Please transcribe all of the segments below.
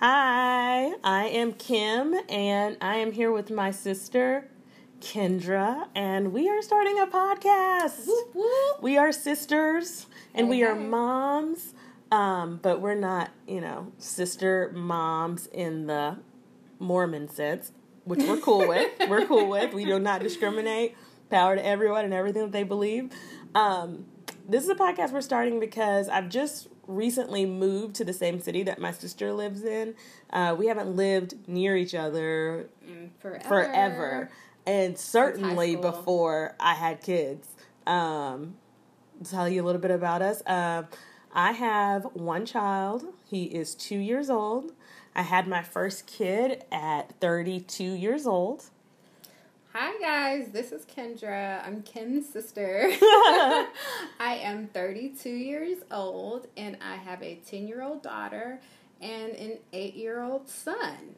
Hi, I am Kim, and I am here with my sister, Kendra, and we are starting a podcast. Whoop, whoop. We are sisters and Hey, we are hey. moms, um, but we're not, you know, sister moms in the Mormon sense, which we're cool with. We're cool with. We do not discriminate. Power to everyone and everything that they believe. Um, this is a podcast we're starting because I've just recently moved to the same city that my sister lives in. Uh, we haven't lived near each other forever. forever, and certainly before I had kids. Um, tell you a little bit about us. Um I have one child. He is two years old. I had my first kid at 32 years old. Hi guys, this is Kendra. I'm Kim's sister. I am 32 years old and I have a 10 year old daughter and an 8 year old son.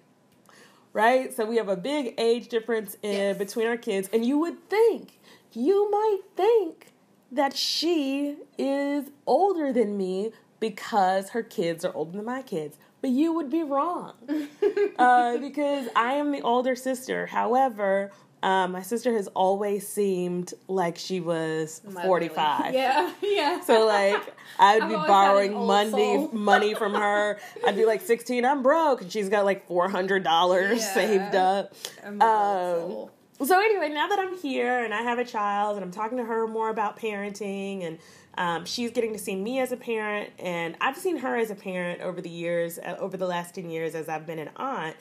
right? So we have a big age difference in Yes. between our kids, and you would think, you might think that she is older than me because her kids are older than my kids, but you would be wrong uh, because I am the older sister. However. Um, my sister has always seemed like she was Motherly. 45. Yeah, yeah. So like I'd I've be always had an borrowing money money from her. I'd be like sixteen, I'm broke, and she's got like four hundred dollars Yeah. saved up. I'm an old Um. So anyway, now that I'm here and I have a child and I'm talking to her more about parenting and um, she's getting to see me as a parent and I've seen her as a parent over the years, uh, over the last 10 years as I've been an aunt.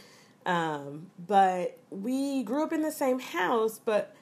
Um, but we grew up in the same house, but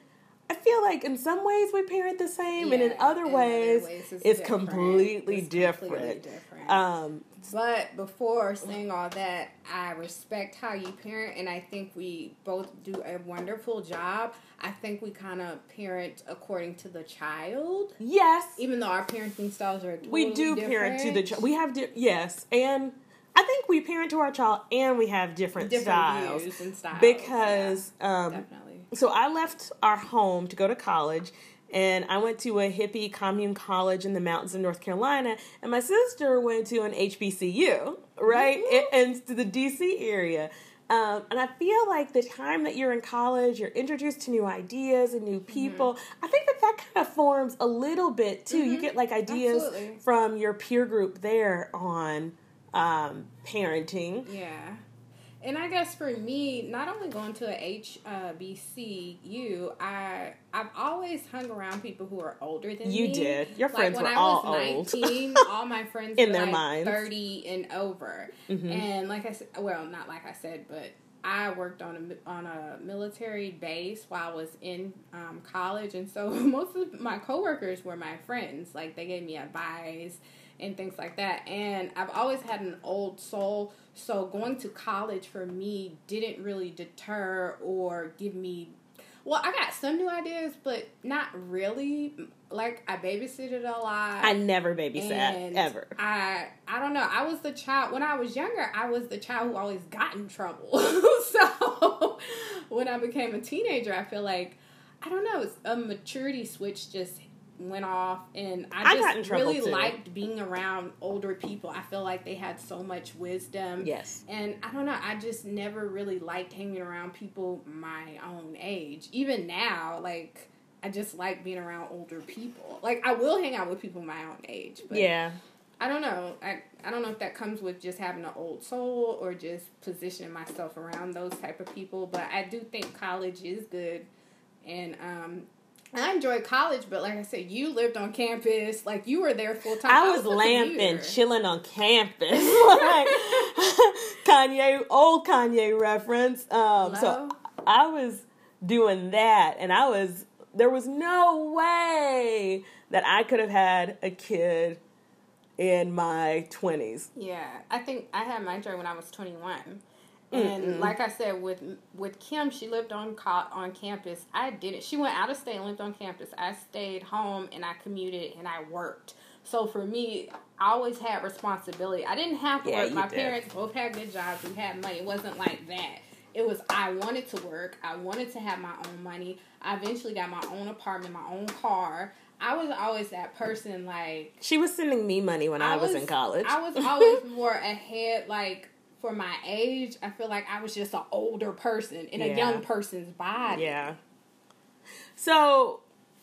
I feel like in some ways we parent the same and in Yeah, other in ways, it's, it's different. completely It's different. completely different. Um, But before saying all that, I respect how you parent, and I think we both do a wonderful job. I think we kind of parent according to the child, yes, even though our parenting styles are totally we do parent to the child. We have di- yes, and I think we parent to our child, and we have different, different styles views and styles because yeah, um, definitely. so I left our home to go to college. And I went to a hippie commune college in the mountains of North Carolina, and my sister went to an HBCU, right, Mhm. to the DC area. Um, and I feel like the time that you're in college, you're introduced to new ideas and new Mm-hmm. people. I think that that kind of forms a little bit too. You Mhm. get like ideas Absolutely. from your peer group there on um, parenting. Yeah. And I guess for me, not only going to a HBCU, I I've always hung around people who are older than You me. did. Your Like, friends when were I all was old. 19, all my friends In were their like minds. 30 and over. Mhm. And like I said, well, not like I said, but I worked on a on a military base while I was in um, college, and so most of my coworkers were my friends. Like they gave me advice and things like that. And I've always had an old soul, so going to college for me didn't really deter or give me. Well, I got some new ideas, but not really. Like I babysitted a lot. I never babysat ever. I I don't know. I was the child when I was younger. I was the child who always got in trouble. so when I became a teenager, I feel like I don't know. It's a maturity switch just went off, and I I just really too. liked being around older people. I feel like they had so much wisdom. Yes. And I don't know, I just never really liked hanging around people my own age. Even now, like I just like being around older people. Like I will hang out with people my own age, but Yeah. I don't know. I I don't know if that comes with just having an old soul or just positioning myself around those type of people. But I do think college is good, and um, I enjoyed college. But like I said, you lived on campus, like you were there full time. I was lamping, chilling on campus. like Kanye, old Kanye reference. Um, so I was doing that, and I was there was no way that I could have had a kid in my twenties. Yeah, I think I had my joy when I was 21. And Mm-mm. like I said, with with Kim, she lived on co- on campus. I didn't. She went out of state and lived on campus. I stayed home and I commuted and I worked. So for me, I always had responsibility. I didn't have to Yeah, work. My did. parents both had good jobs. We had money. It wasn't like that. It was I wanted to work. I wanted to have my own money. I eventually got my own apartment, my own car. I was always that person like She was sending me money when I, was, in college. I was always more ahead, like for my age, I feel like I was just an older person in Yeah. a young person's body. Yeah. So,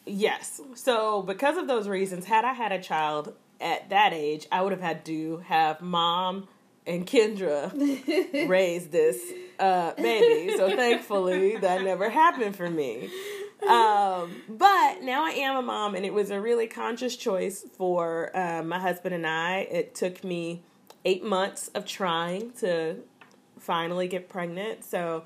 yes. So, because of those reasons, had I had a child at that age, I would have had to have mom and Kendra raise this uh, baby. So, thankfully, that never happened for me. Um, but now I am a mom, and it was a really conscious choice for uh, my husband and I. It took me eight months of trying to finally get pregnant. So,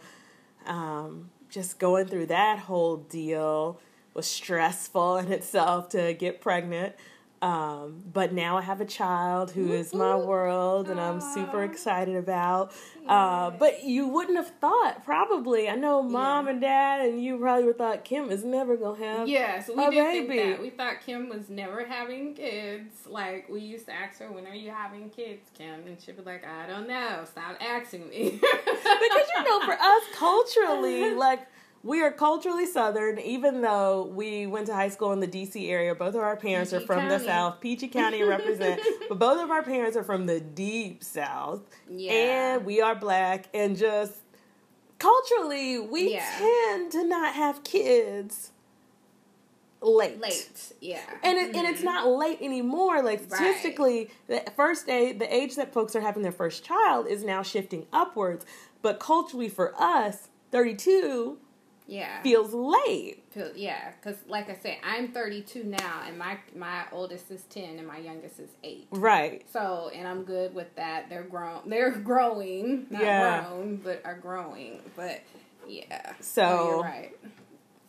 um, just going through that whole deal was stressful in itself to get pregnant. Um, but now I have a child who is my world, and I'm super excited about. Uh, but you wouldn't have thought, probably. I know mom Yeah. and dad, and you probably thought Kim is never gonna have. Yes, we A did think that. We thought Kim was never having kids. Like we used to ask her, "When are you having kids, Kim?" And she'd be like, "I don't know. Stop asking me." because you know, for us culturally, like we are culturally Southern, even though we went to high school in the DC area. Both of our parents are from the South. Peachy County represent, but both of our parents are from the deep South, yeah, and we are black. And just culturally, we Yeah. tend to not have kids late. late. Yeah, And it, and it's not late anymore. Like Mm-hmm. Right. statistically, the first day, the age that folks are having their first child is now shifting upwards. But culturally, for us, thirty-two yeah. feels late. Feel- Yeah, because like I said, I'm 32 now, and my my oldest is 10, and my youngest is eight. Right. So, and I'm good with that. They're grown. They're growing, not Yeah. grown, but are growing. But yeah. So- Oh, you're right.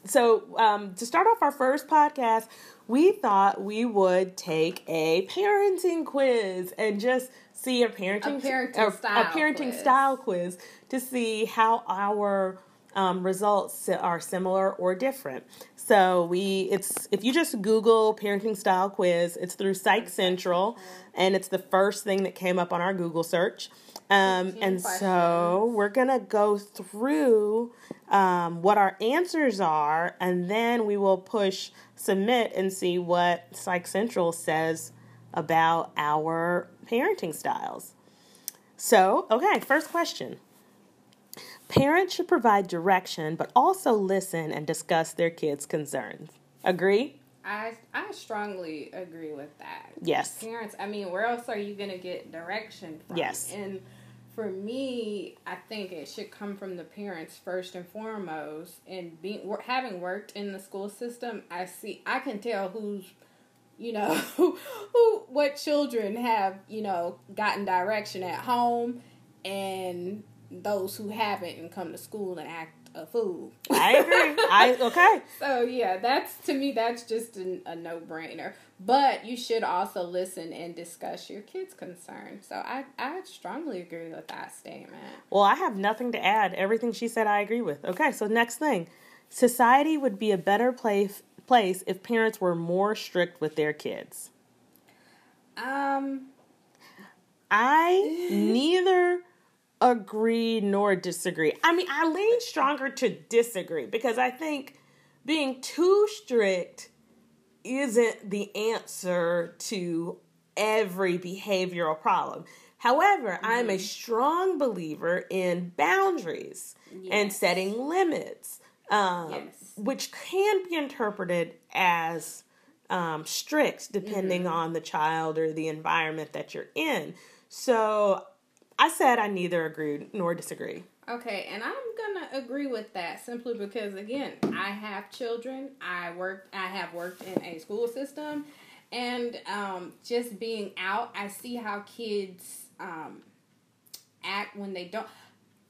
So um, to start off our first podcast, we thought we would take a parenting quiz and just see a parenting parenting a, style a parenting quiz. style quiz to see how our um, results are similar or different. So we it's if you just Google parenting style quiz, it's through Psych Central, and it's the first thing that came up on our Google search. Um, 15 and so we're gonna go through um, what our answers are, and then we will push submit and see what Psych Central says about our parenting styles. So, okay, first question. Parents should provide direction, but also listen and discuss their kids' concerns. Agree? I I strongly agree with that. Yes. Parents, I mean, where else are you gonna get direction from? Yes. And for me, I think it should come from the parents first and foremost. And being having worked in the school system, I see I can tell who's you know who, who what children have you know gotten direction at home and those who haven't and come to school and act a fool. I agree. I okay. So yeah, that's to me that's just a, a no brainer. But you should also listen and discuss your kids' concerns. So I I strongly agree with that statement. Well, I have nothing to add. Everything she said, I agree with. Okay, so next thing, society would be a better place place if parents were more strict with their kids. Um. I neither agree nor disagree. I mean, I lean stronger to disagree because I think being too strict isn't the answer to every behavioral problem. However, I'm a strong believer in boundaries and setting limits, um, Yes. which can be interpreted as um, strict depending Mm-hmm. on the child or the environment that you're in. So I said I neither agree nor disagree. Okay, and I'm gonna agree with that simply because again, I have children. I work. I have worked in a school system, and um, just being out, I see how kids um, act when they don't.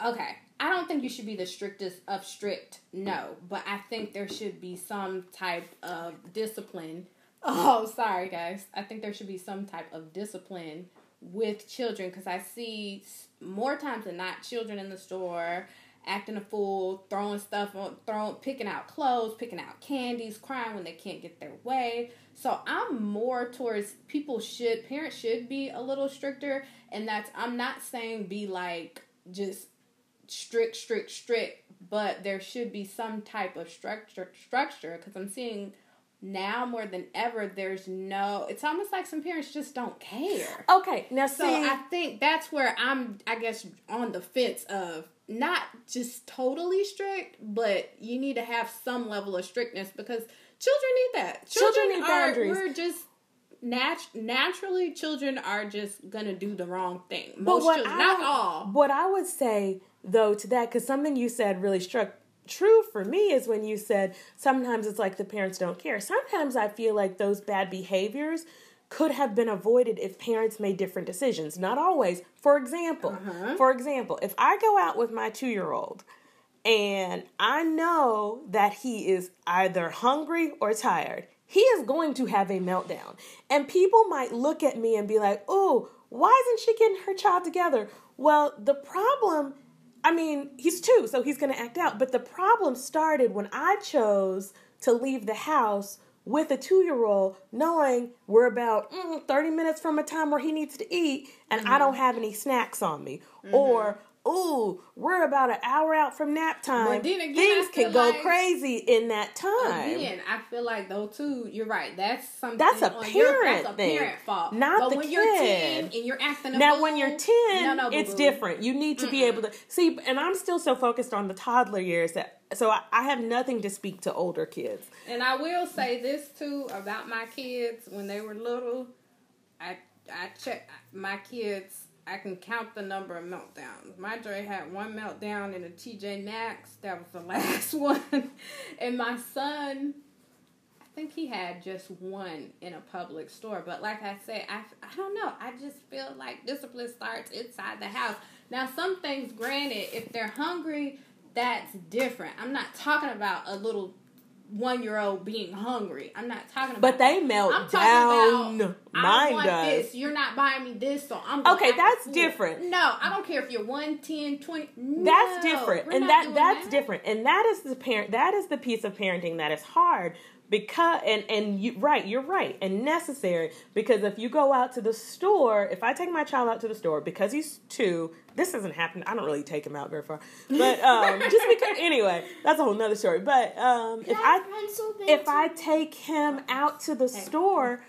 Okay, I don't think you should be the strictest of strict. No, but I think there should be some type of discipline. Oh, sorry guys. I think there should be some type of discipline with children because I see more times than not children in the store acting a fool, throwing stuff on, throwing, picking out clothes, picking out candies, crying when they can't get their way. So I'm more towards people should parents should be a little stricter, and that's I'm not saying be like just strict, strict, strict, but there should be some type of structure structure because I'm seeing now more than ever, there's no. It's almost like some parents just don't care. Okay, now So see, I think that's where I'm, I guess, on the fence of not just totally strict, but you need to have some level of strictness because children need that. Children need are, boundaries. We're just nat- naturally children are just gonna do the wrong thing. But Most what children, I not all. What I would say though to that, because something you said really struck true for me is when you said sometimes it's like the parents don't care. Sometimes I feel like those bad behaviors could have been avoided if parents made different decisions. Not always. For example, Uh-huh. for example, if I go out with my two year old and I know that he is either hungry or tired, he is going to have a meltdown. And people might look at me and be like, oh, why isn't she getting her child together? Well, the problem, I mean, he's two, so he's going to act out. But the problem started when I chose to leave the house with a two year old, knowing we're about mm, 30 minutes from a time where he needs to eat and I don't have any snacks on me. Or, ooh, we're about an hour out from nap time. But then again, Things can go like- crazy in that time. Again, I feel like though too, you're right. That's something. That's a on your- parent that's a thing, parent fault, not but the when you're ten kid. and you're acting Now, fool, when you're 10, no, no, it's different. You need to be able to see, and I'm still so focused on the toddler years that so I, I have nothing to speak to older kids. And I will say this too about my kids when they were little. I I check my kids. I can count the number of meltdowns. My Dre had one meltdown in a TJ Maxx. That was the last one. and my son, I think he had just one in a public store. But like I said, I, I don't know. I just feel like discipline starts inside the house. Now, some things, granted, if they're hungry, that's different. I'm not talking about a little one year old being hungry. I'm not talking about But they melt I'm down. about I Mine want does. this. You're not buying me this, so I'm Okay, that's different. No, I don't care if you're 1, 10, 20. That's different, and that that's that. different, and that is the parent. That is the piece of parenting that is hard because and and you right, you're right, and necessary because if you go out to the store, if I take my child out to the store because he's two, this hasn't happened. I don't really take him out very far, but um, just because anyway, that's a whole nother story. But um, if I if I take him out to the store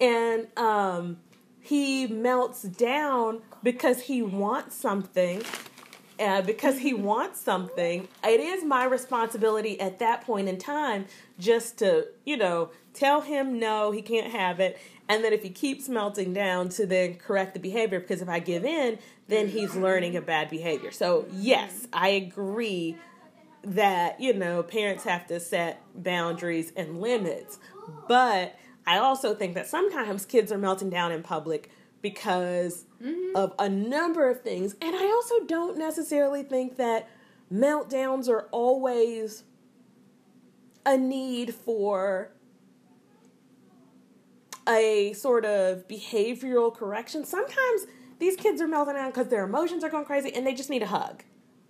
and um, he melts down because he wants something, uh, because he wants something, it is my responsibility at that point in time just to, you know, tell him no, he can't have it. And then if he keeps melting down, to then correct the behavior. Because if I give in, then he's learning a bad behavior. So, yes, I agree that you know parents have to set boundaries and limits but i also think that sometimes kids are melting down in public because Mm-hmm. of a number of things. And i also don't necessarily think that meltdowns are always a need for a sort of behavioral correction. Sometimes these kids are melting down because their emotions are going crazy and they just need a hug.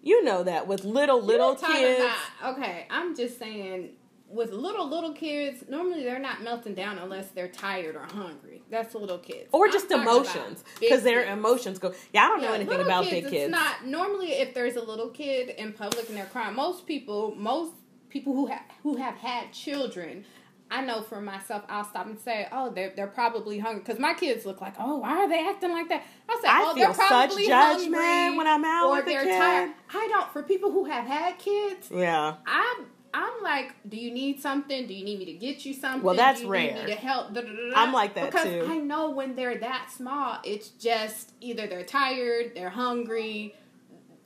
You know that with little little kids. okay, I'm just saying with little little kids, normally they're not melting down unless they're tired or hungry. That's little kids. or I'm just emotions because their emotions go yeah i don't know anything about kids, big it's not normally if there's a little kid in public and they're crying. Most people, most people who have who have had children, I know for myself, I'll stop and say, "Oh, they're they're probably hungry." Because my kids look like, "Oh, why are they acting like that?" I say, I "Oh, feel they're such probably judgment hungry, when I'm out or with they're kid. tired." I don't. For people who have had kids, yeah I'm I'm like, do you need something? Do you need me to get you something? Well, that's Do you rare. Need me to help? Da, da, da. I'm like that, because too. I know when they're that small, it's just either they're tired, they're hungry,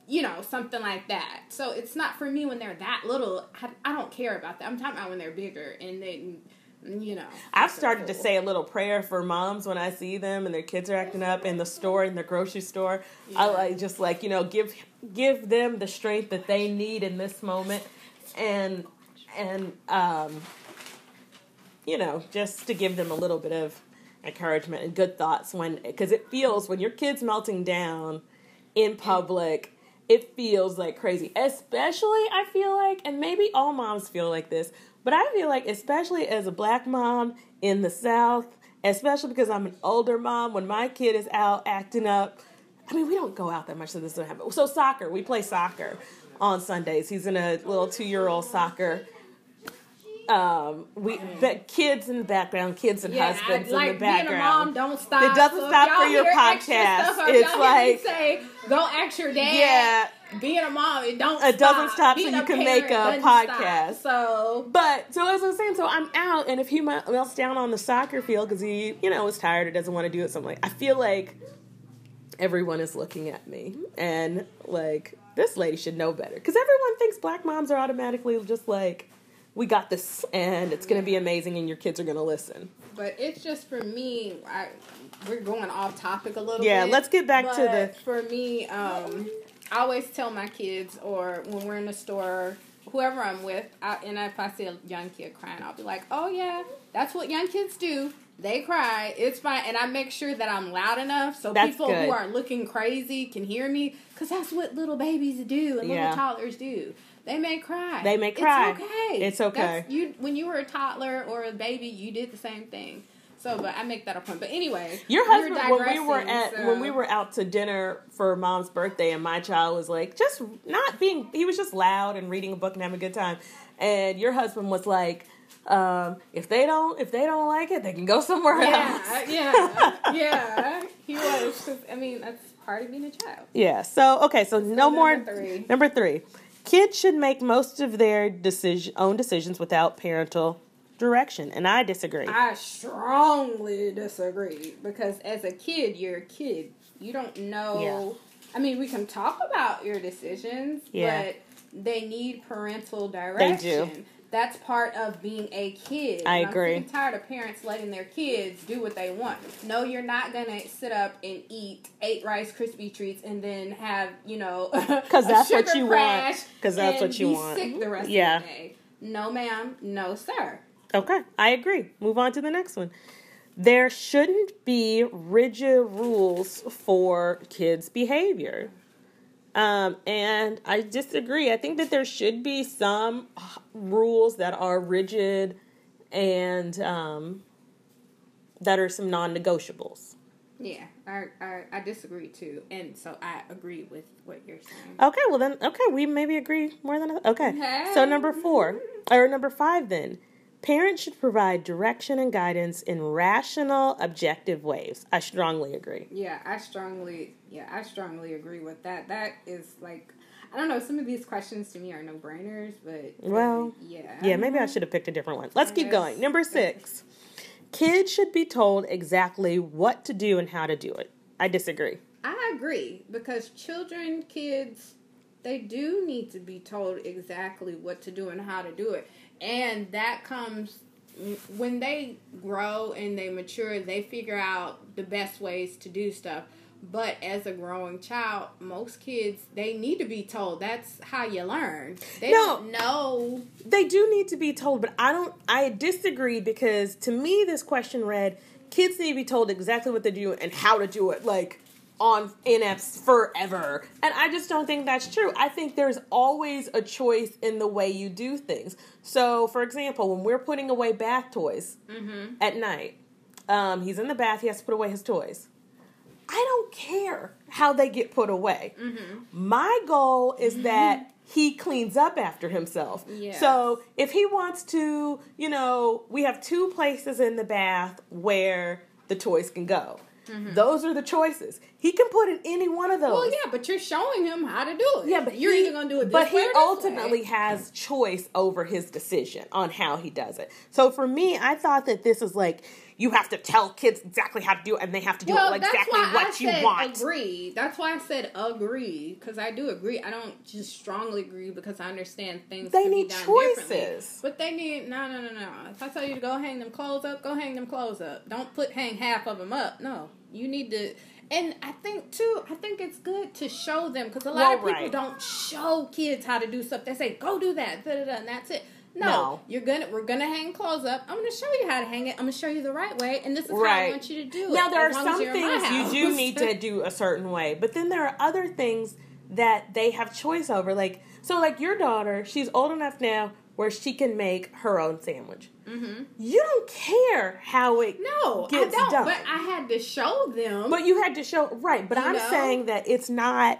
you know, something like that. So it's not for me when they're that little. I, I don't care about that. I'm talking about when they're bigger and they you know. I've started to say a little prayer for moms when I see them and their kids are acting up in the store in the grocery store. I like just like you know give give them the strength that they need in this moment, and and um, you know just to give them a little bit of encouragement and good thoughts when because it feels when your kids melting down in public. It feels like crazy, especially I feel like, and maybe all moms feel like this, but I feel like, especially as a black mom in the South, especially because I'm an older mom, when my kid is out acting up, I mean, we don't go out that much, so this doesn't happen. So, soccer, we play soccer on Sundays. He's in a little two year old soccer um, we the kids in the background, kids and Yeah, husbands I, like in the background. being a mom, don't stop. It doesn't So stop for your podcast. It's y'all hear me like- say, go ask your dad. Yeah. being a mom, it don't. It doesn't stop so you can make a podcast. Stop. So But so as I was saying, so I'm out, and if he melts down on the soccer field because he, you know, is tired or doesn't want to do it, something like I feel like everyone is looking at me, and like this lady should know better because everyone thinks black moms are automatically just like, we got this, and it's gonna be amazing, and your kids are gonna listen. But it's just for me. I we're going off topic a little Yeah, bit. let's get back to the- For me, um, I always tell my kids, or when we're in the store, whoever I'm with, I, and if I see a young kid crying, I'll be like, "Oh yeah, that's what young kids do. They cry. It's fine." And I make sure that I'm loud enough so That's people good. who are looking crazy can hear me, because that's what little babies do and Yeah. little toddlers do. They may cry. They may cry. It's okay. It's okay. That's- you when you were a toddler or a baby, you did the same thing. So, but I make that a point. But anyway, Your husband, when we were at so- when we were out to dinner for mom's birthday, and my child was like, just not being, he was just loud and reading a book and having a good time, and your husband was like, um, if they don't, if they don't like it, they can go somewhere yeah, else. yeah, yeah. Yeah. He was. I mean, that's part of being a child. Yeah. So okay. So no go more. number three. Number three. Kids should make most of their decision own decisions without parental direction, and I disagree. I strongly disagree because as a kid, you're a kid. You don't know. Yeah. I mean, we can talk about your decisions, Yeah. but they need parental direction. They do. That's part of being a kid. I And agree. I'm tired of parents letting their kids do what they want. No, you're not gonna sit up and eat eight Rice Krispie treats and then have you know Because that's what you want. crash 'Cause that's what you be want. Sick the rest Yeah. of the day. No, ma'am. No, sir. Okay, I agree. Move on to the next one. There shouldn't be rigid rules for kids' behavior. Um, and I disagree. I think that there should be some rules that are rigid and um, that are some non negotiables. Yeah, I, I I disagree too, and so I agree with what you're saying. Okay, well then, okay, we maybe agree more than okay. So number four or number five, then parents should provide direction and guidance in rational, objective ways. I strongly agree. Yeah, I strongly yeah I strongly agree with that. That is like I don't know. Some of these questions to me are no brainers, but uh, Well, yeah, Yeah, maybe I should have picked a different one. Let's keep going. Number six, kids should be told exactly what to do and how to do it. I disagree. I agree because children, kids, they do need to be told exactly what to do and how to do it. And that comes when they grow and they mature, they figure out the best ways to do stuff. But as a growing child, most kids they need to be told. That's how you learn. They No. don't know. They do need to be told, but I don't. I disagree because to me, this question read: kids need to be told exactly what to do and how to do it, like on NFs forever. And I just don't think that's true. I think there's always a choice in the way you do things. So, for example, when we're putting away bath toys mm-hmm. at night, um, he's in the bath. He has to put away his toys. I don't care how they get put away. Mm-hmm. My goal is mm-hmm. that he cleans up after himself. Yes. So if he wants to, you know, we have two places in the bath where the toys can go. Mm-hmm. Those are the choices. He can put in any one of those. Well, yeah, but you're showing him how to do it. Yeah, but you're he- either gonna do it. But he ultimately way. has choice over his decision on how he does it. So for me, I thought that this is like you have to tell kids exactly how to do it, and they have to do well, it that's exactly why what I you said want. agree. That's why I said agree because I do agree. I don't just strongly agree because I understand things. They need be done choices. but they need no, no, no, no. If I tell you to go hang them clothes up, go hang them clothes up. Don't put hang half of them up. No, you need to. And I think too, I think it's good to show them because a lot Well, of people right. don't show kids how to do stuff. They say, "Go do that," da, da, da, and that's it. No, No. you're gonna we're gonna hang clothes up. I'm gonna show you how to hang it. I'm gonna show you the right way, and this is how I want you to do it. Now there are some you're in my things you do need to do a certain way, but then there are other things that they have choice over. Like so, like your daughter, she's old enough now where she can make her own sandwich. Mm-hmm. You don't care how it No, gets I don't. done. But I had to show them. But you had to show right. But You I'm know? saying that it's not.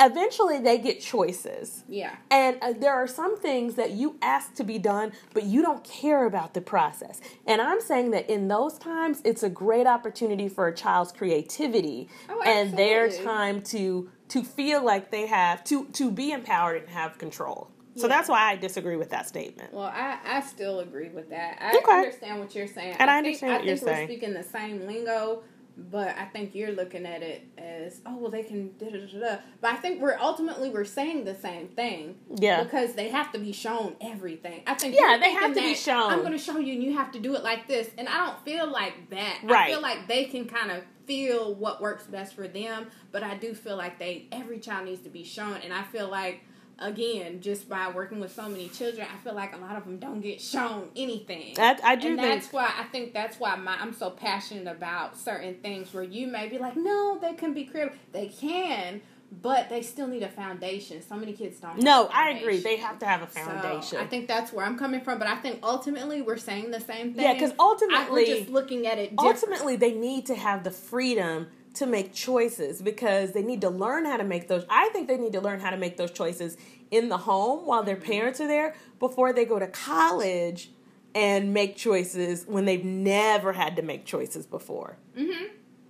Eventually they get choices. Yeah. And uh, there are some things that you ask to be done, but you don't care about the process. And I'm saying that in those times, it's a great opportunity for a child's creativity Oh, and their time to to feel like they have to to be empowered and have control. So Yeah. that's why I disagree with that statement. Well, I, I still agree with that. I Okay. understand what you're saying. And I think, understand I what you're think we're saying. speaking the same lingo, but I think you're looking at it as, oh, well, they can da da da da. But I think we're ultimately we're saying the same thing. Yeah. Because they have to be shown everything. I think. Yeah, they have to be shown. I'm going to show you, and you have to do it like this. And I don't feel like that. Right. I feel like they can kind of feel what works best for them. But I do feel like they every child needs to be shown, and I feel like again, just by working with so many children, I feel like a lot of them don't get shown anything. I, I do and think that's why I think that's why my, I'm so passionate about certain things where you may be like, no, they can be creative. They can, but they still need a foundation. So many kids don't. have no, I agree. They have to have a So, foundation. I think that's where I'm coming from, but I think ultimately we're saying the same thing. Yeah, because ultimately- we're just looking at it. Different. ultimately they need to have the freedom to make choices because they need to learn how to make those i think they need to learn how to make those choices in the home while their parents are there before they go to college and make choices when they've never had to make choices before hmm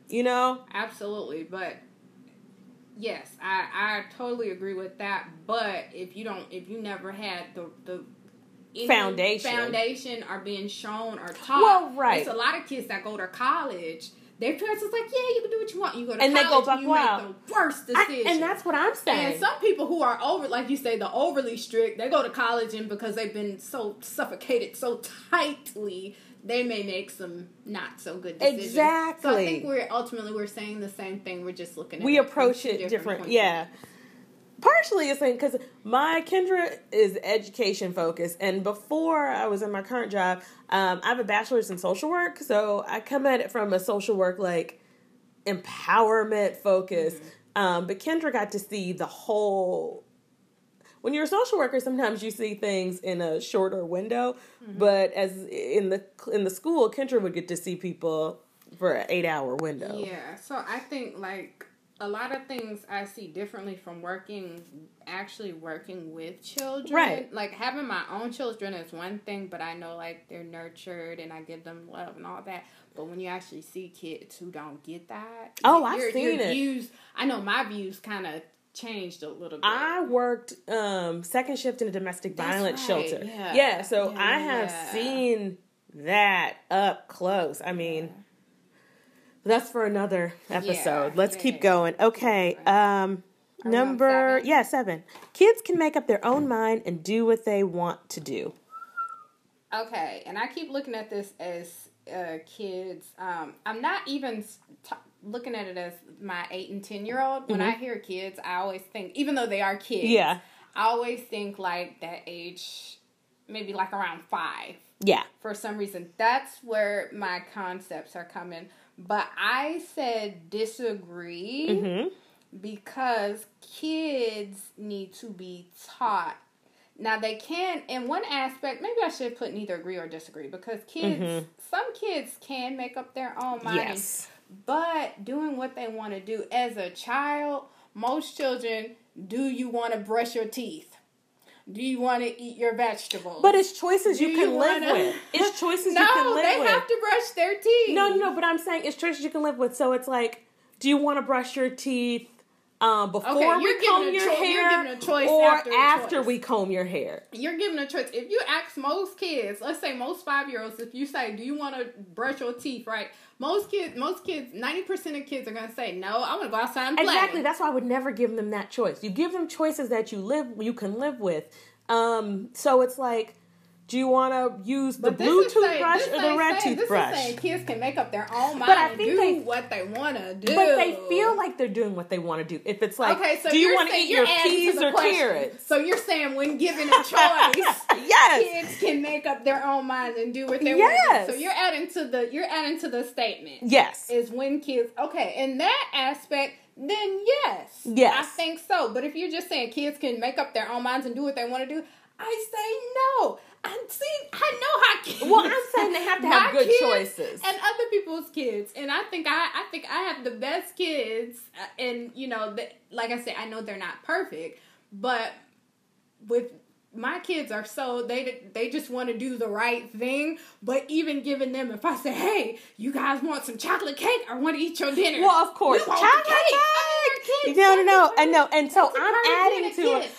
you know Absolutely, but yes, I I totally agree with that. But if you don't, if you never had the the Foundation. foundation are being shown or taught. Well, right. There's a lot of kids that go to college. Their parents is like, yeah, you can do what you want. You go to And they college, go buck you wild. make the worst I- decision. and that's what i'm saying And some people who are over, like you say, the overly strict, they go to college and because they've been so suffocated so tightly, they may make some not so good decisions. Exactly. So. I think we're ultimately we're saying the same thing. We're just looking. at we approach it different points. yeah partially it's because my kendra is education focused and before i was in my current job um, i have a bachelor's in social work so i come at it from a social work like empowerment focus. Um, but kendra got to see the whole when you're a social worker sometimes you see things in a shorter window but as in the in the school kendra would get to see people for an eight hour window. Yeah. So I think like a lot of things I see differently from working actually working with children. Right. Like having my own children is one thing, but I know like they're nurtured and I give them love and all that. But when you actually see kids who don't get that, Oh, I've your, seen your it. Views, I know my views kind of changed a little bit. I worked um, second shift in a domestic That's violence right, shelter. yeah. yeah so Yeah, I have seen that up close. I mean, that's for another episode. Yeah, Let's yeah, keep yeah. going. Okay. Um, Are we on number seven? yeah seven. Kids can make up their own mind and do what they want to do. Okay, and I keep looking at this as uh, kids. Um, I'm not even t- looking at it as my eight and ten year old. When I hear kids, I always think, even though they are kids, Mm-hmm. Yeah. I always think like that age, maybe like around five. Yeah. For some reason, that's where my concepts are coming. But I said disagree hmm because kids need to be taught. Now they can, in one aspect, maybe I should put neither agree or disagree because kids, Mhm. some kids can make up their own mind, Yes. but doing what they want to do as a child, most children, do you want to brush your teeth? Do you want to eat your vegetables? But it's choices Do you can live wanna- with. It's choices no, you can live with. No, they have to brush their teeth. No, no, no, but I'm saying it's choices you can live with. So it's like, do you want to brush your teeth um, before Okay, we comb your cho- hair, giving a choice or after after we comb your hair? You're giving a choice. If you ask most kids, let's say most five year olds, if you say, "Do you want to brush your teeth?" Right? Most kids, most kids, ninety percent of kids are gonna say, "No, I want to go outside and play." Exactly. That's why I would never give them that choice. You give them choices that you live, you can live with. Um, so it's like, do you want to use the blue toothbrush or the red saying- toothbrush? This is saying kids can make up their own mind But I and think do they- what they want to do. But they feel like they're doing what they want to do. If it's like, okay, so do you want to eat your peas or question. carrots? So you're saying when given a choice, yes. kids can make up their own minds and do what they Yes. want to do. So you're adding to the you're adding to the statement. Yes. is when kids okay in that aspect then yes Yes. i think so but if you're just saying kids can make up their own minds and do what they want to do I say no. I'm seeing. I know how kids. Well, I'm saying they have to have good choices. and other people's kids, and I think I, I think I have the best kids, uh, and you know, the, like I said, I know they're not perfect, but with my kids are so they they just want to do the right thing. But even giving them, if I say, "Hey, you guys want some chocolate cake? or want to eat your dinner?" Well, of course, chocolate the cake. I mean, kids. No, no, no, and no, and so I'm adding to it.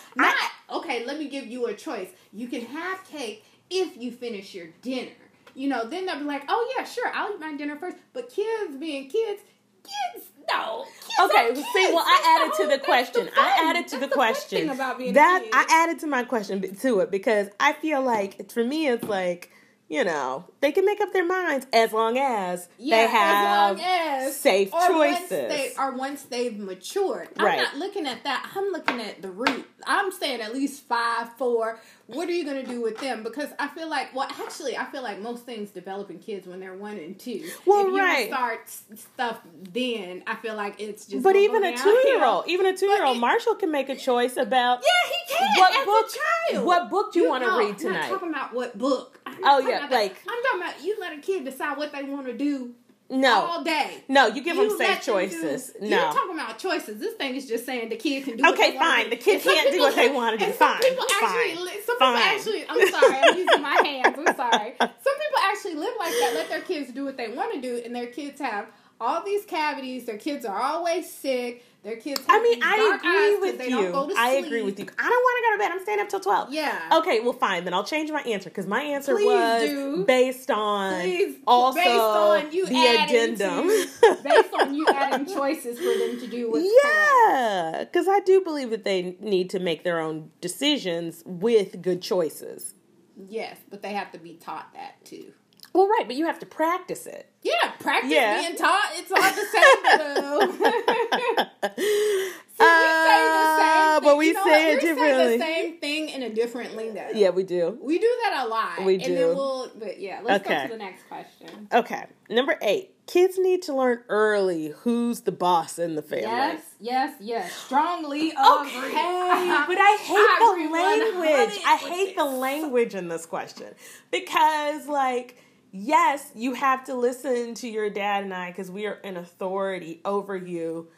Okay. Let me give you a choice. You can have cake if you finish your dinner. You know, then they'll be like, "Oh yeah, sure, I'll eat my dinner first. But kids, being kids, kids, no. Kids Okay, well, see, kids. well, That's I added the to the question. the I added to That's the fun question. about being That. I added to my question to it because I feel like for me it's like you know they can make up their minds as long as Yeah, they have as as safe or choices. Once they, or once they've matured. I'm Right. not looking at that. I'm looking at the root. I'm saying at least five, four. What are you going to do with them? Because I feel like, well, actually, I feel like most things develop in kids when they're one and two. Well, if you right. start stuff then, I feel like it's just. but even a two year old, even a two year old, Marshall can make a choice about Yeah, he can. What as book- A child. what book do you wanna no, read I'm tonight? not talking about what book. Oh, yeah, that. like- I'm talking about you let a kid decide what they want to do no, all day. no. You give them You safe them choices. do- no. You're talking about choices. This thing is just saying the kid can do. what Okay, fine. do. The kid can't do what they wanna do. and some Fine. people actually, li- some Fine. people actually. I'm sorry. I'm using my hands. I'm sorry. Some people actually live like that. Let their kids do what they want to do, and their kids have all these cavities. Their kids are always sick. Their kids. I mean, I agree with you. I agree with you. I don't want to go to bed. I'm staying up till twelve. Yeah. Okay, well, fine. Then I'll change my answer because my answer Please was do. based on Please, also based on you the addendum. to- based on you adding choices for them to do what's yeah, because I do believe that they need to make their own decisions with good choices. Yes, but they have to be taught that too. Well, right, but you have to practice it. Yeah, practice Yeah. being taught. It's all to say, though. See, we say the same Uh, thing. but we You know say what? it We differently. the same thing in a different lingo. Yeah, we do. We do that a lot. We And do. then we'll, but yeah, let's Okay. go to the next question. Okay, number eight. Kids need to learn early who's the boss in the family. Yes, yes, yes. Strongly agree. Okay, but I hate I the language. I hate the language in this question because, like, yes, you have to listen to your dad and I because we are in authority over you.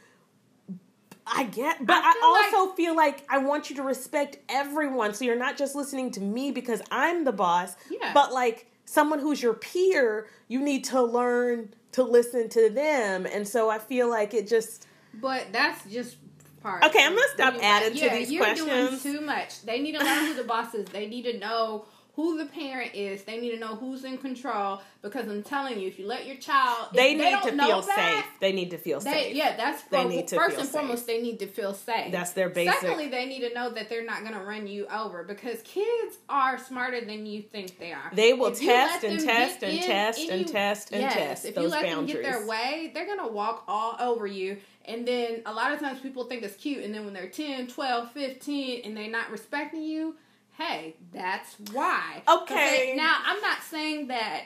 I get, but I I, also feel like I want you to respect everyone. So you're not just listening to me because I'm the boss, Yeah. but like someone who's your peer, you need to learn to listen to them. And so I feel like it just. But that's just part. Okay, I'm gonna stop adding to yeah, these you're questions. doing too much. They need to learn who the boss is. They need to know who the parent is. They need to know who's in control. Because I'm telling you, if you let your child, if They need to feel that, safe. They need to feel They, safe. yeah, that's They well, need to first and safe. foremost. They need to feel safe. That's their basic- Secondly, they need to know that they're not going to run you over because kids are smarter than you think they are. They will If test and test and in test and any- test and yes, test If you let boundaries. them get their way, they're going to walk all over you. And then a lot of times people think it's cute, and then when they're 10, 12, 15, and they're not respecting you, hey, that's why. Okay. they- now, I'm not saying that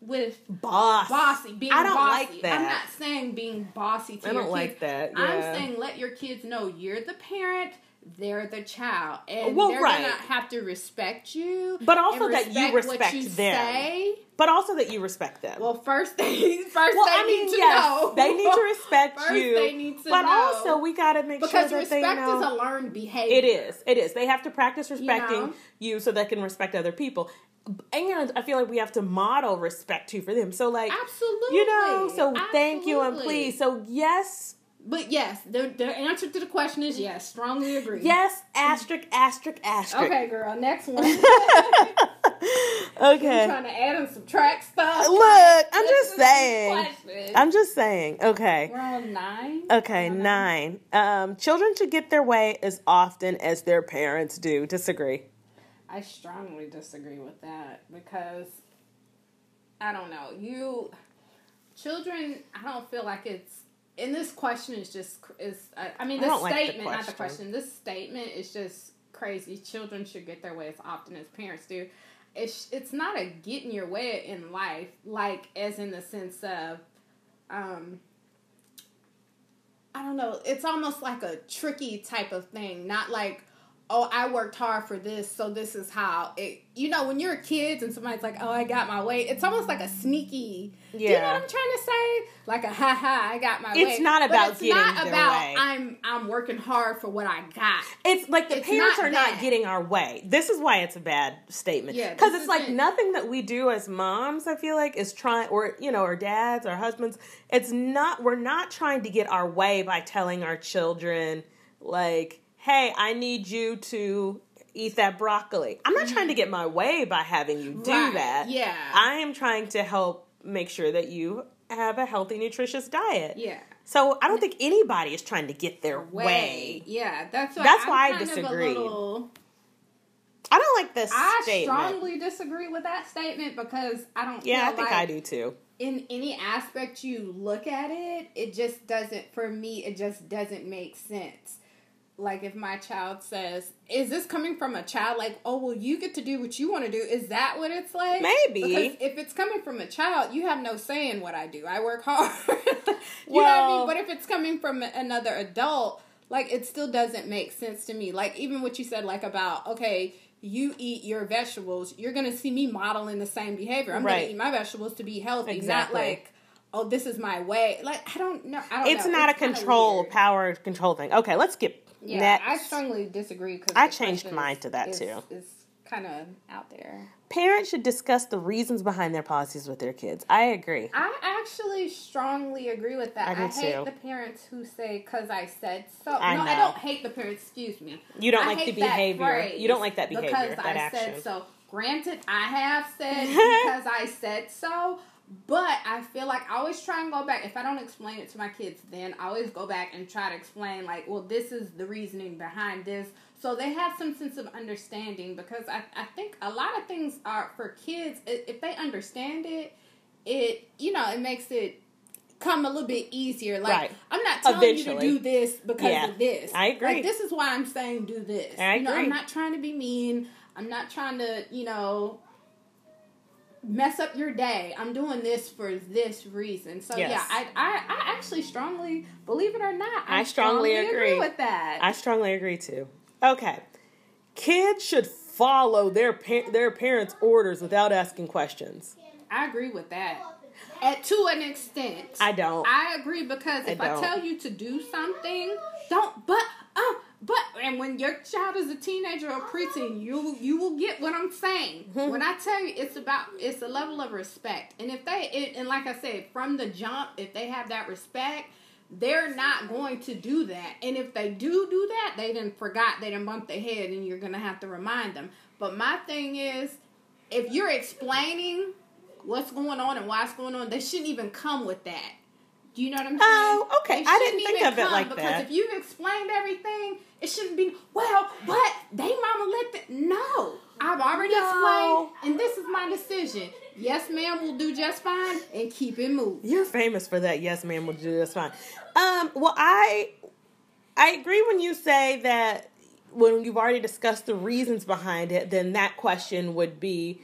with boss. bossy, being I don't bossy. like that. I'm not saying being bossy to I your don't like kids. that, I'm saying let your kids know you're the parent, they're the child, and Well, they're right. gonna have to respect you, But also that you respect you them. Say. But also that you respect them. Well, first they first Well, they I mean, need to yes, know. they need to respect First you. they need to but know. also we gotta make because sure that they respect know is a learned behavior. it is. It is. They have to practice respecting know? you so they can respect other people. And I feel like we have to model respect too for them. So like Absolutely. you know, so thank you and Absolutely. please. So yes, But yes, the the answer to the question is yes. Strongly agree. yes, asterisk, asterisk, asterisk. Okay, girl. Next one. okay. I'm trying to add and subtract stuff. Look, I'm just saying. I'm just saying. Okay. We're on nine. Okay, on nine. Um, children should get their way as often as their parents do. Disagree. I strongly disagree with that because I don't know. You children, I don't feel like it's. And this question is just is. I, I mean, this don't like the statement, not the question. question. This statement is just crazy. Children should get their way as often as parents do. It's it's not a getting your way in life, like as in the sense of, um, I don't know. It's almost like a tricky type of thing. Not like, oh, I worked hard for this, so this is how it. You know, when you're kids and somebody's like, oh, I got my way, it's almost like a sneaky. Yeah. Do you know what I'm trying to say? Like a ha ha, I got my it's way. It's not about it's getting not their about way. I'm I'm working hard for what I got. It's like the It's parents not are that. not getting our way. This is why it's a bad statement. Yeah, because it's like isn't- nothing that we do as moms. I feel like is trying, or you know, our dads, our husbands. It's not. We're not trying to get our way by telling our children, like, "Hey, I need you to." Eat that broccoli. I'm not trying to get my way by having you do Mm-hmm. Right, that. yeah. I am trying to help make sure that you have a healthy, nutritious diet. Yeah. So I don't think anybody is trying to get their way. Way. Yeah, that's why That's I'm why I kind of a disagree. little- I don't like this I statement. strongly disagree with that statement because I don't. yeah, I think like I do too. In any aspect you look at it, it just doesn't. For me, it just doesn't make sense. Like if my child says, "Is this coming from a child?" Like, "Oh, well, you get to do what you want to do." Is that what it's like? Maybe. Because if it's coming from a child, you have no say in what I do. I work hard. you know what I mean? But if it's coming from another adult, like it still doesn't make sense to me. Like even what you said, like about okay, you eat your vegetables, you're gonna see me modeling the same behavior. I'm Right. gonna eat my vegetables to be healthy, Exactly. not like oh this is my way. Like I don't know. I don't It's know. not a control, power control thing. Okay, let's skip. Yeah, Next. I strongly disagree. Cause I changed mine to that, is- too. It's kind of out there. Parents should discuss the reasons behind their policies with their kids. I agree. I actually strongly agree with that. I do hate too. the parents who say "cause I said so." I no, I don't hate the parents. Excuse me. You don't I like the behavior. You don't like that behavior, because that I action. said so. Granted, I have said because I said so, but I feel like I always try and go back. If I don't explain it to my kids, then I always go back and try to explain like, well, this is the reasoning behind this. So they have some sense of understanding because I, I think a lot of things are for kids. If they understand it, it you know it makes it come a little bit easier. Like Right. I'm not telling you to do this because Yeah. of this. I agree. Like this is why I'm saying do this. I You know, agree. I'm not trying to be mean. I'm not trying to, you know, mess up your day. I'm doing this for this reason. So Yes. yeah, I, I I actually strongly believe it or not, I strongly agree. with that. I strongly agree too. Okay. Kids should follow their pa- their parents' orders without asking questions. I agree with that. At to an extent. I don't. I agree because if I, don't. tell you to do something, don't. But uh, but and when your child is a teenager or preteen, you you will get what I'm saying. Mm-hmm. when I tell you, it's about it's a level of respect, and if they it, and like I said from the jump, if they have that respect. They're not going to do that, and if they do do that, they didn't forgot they didn't bump their head, and you're gonna have to remind them. But my thing is, if you're explaining what's going on and why it's going on, they shouldn't even come with that. Do you know what I'm saying? Oh, okay. I didn't think of it like because that. if you've explained everything, it shouldn't be well. But they mama let the no. I've already No. explained, and this is my decision. Yes, ma'am, will do just fine, and keep it moving. You're famous for that. Yes, ma'am, will do just fine. Um, well, I I agree when you say that when you've already discussed the reasons behind it, then that question would be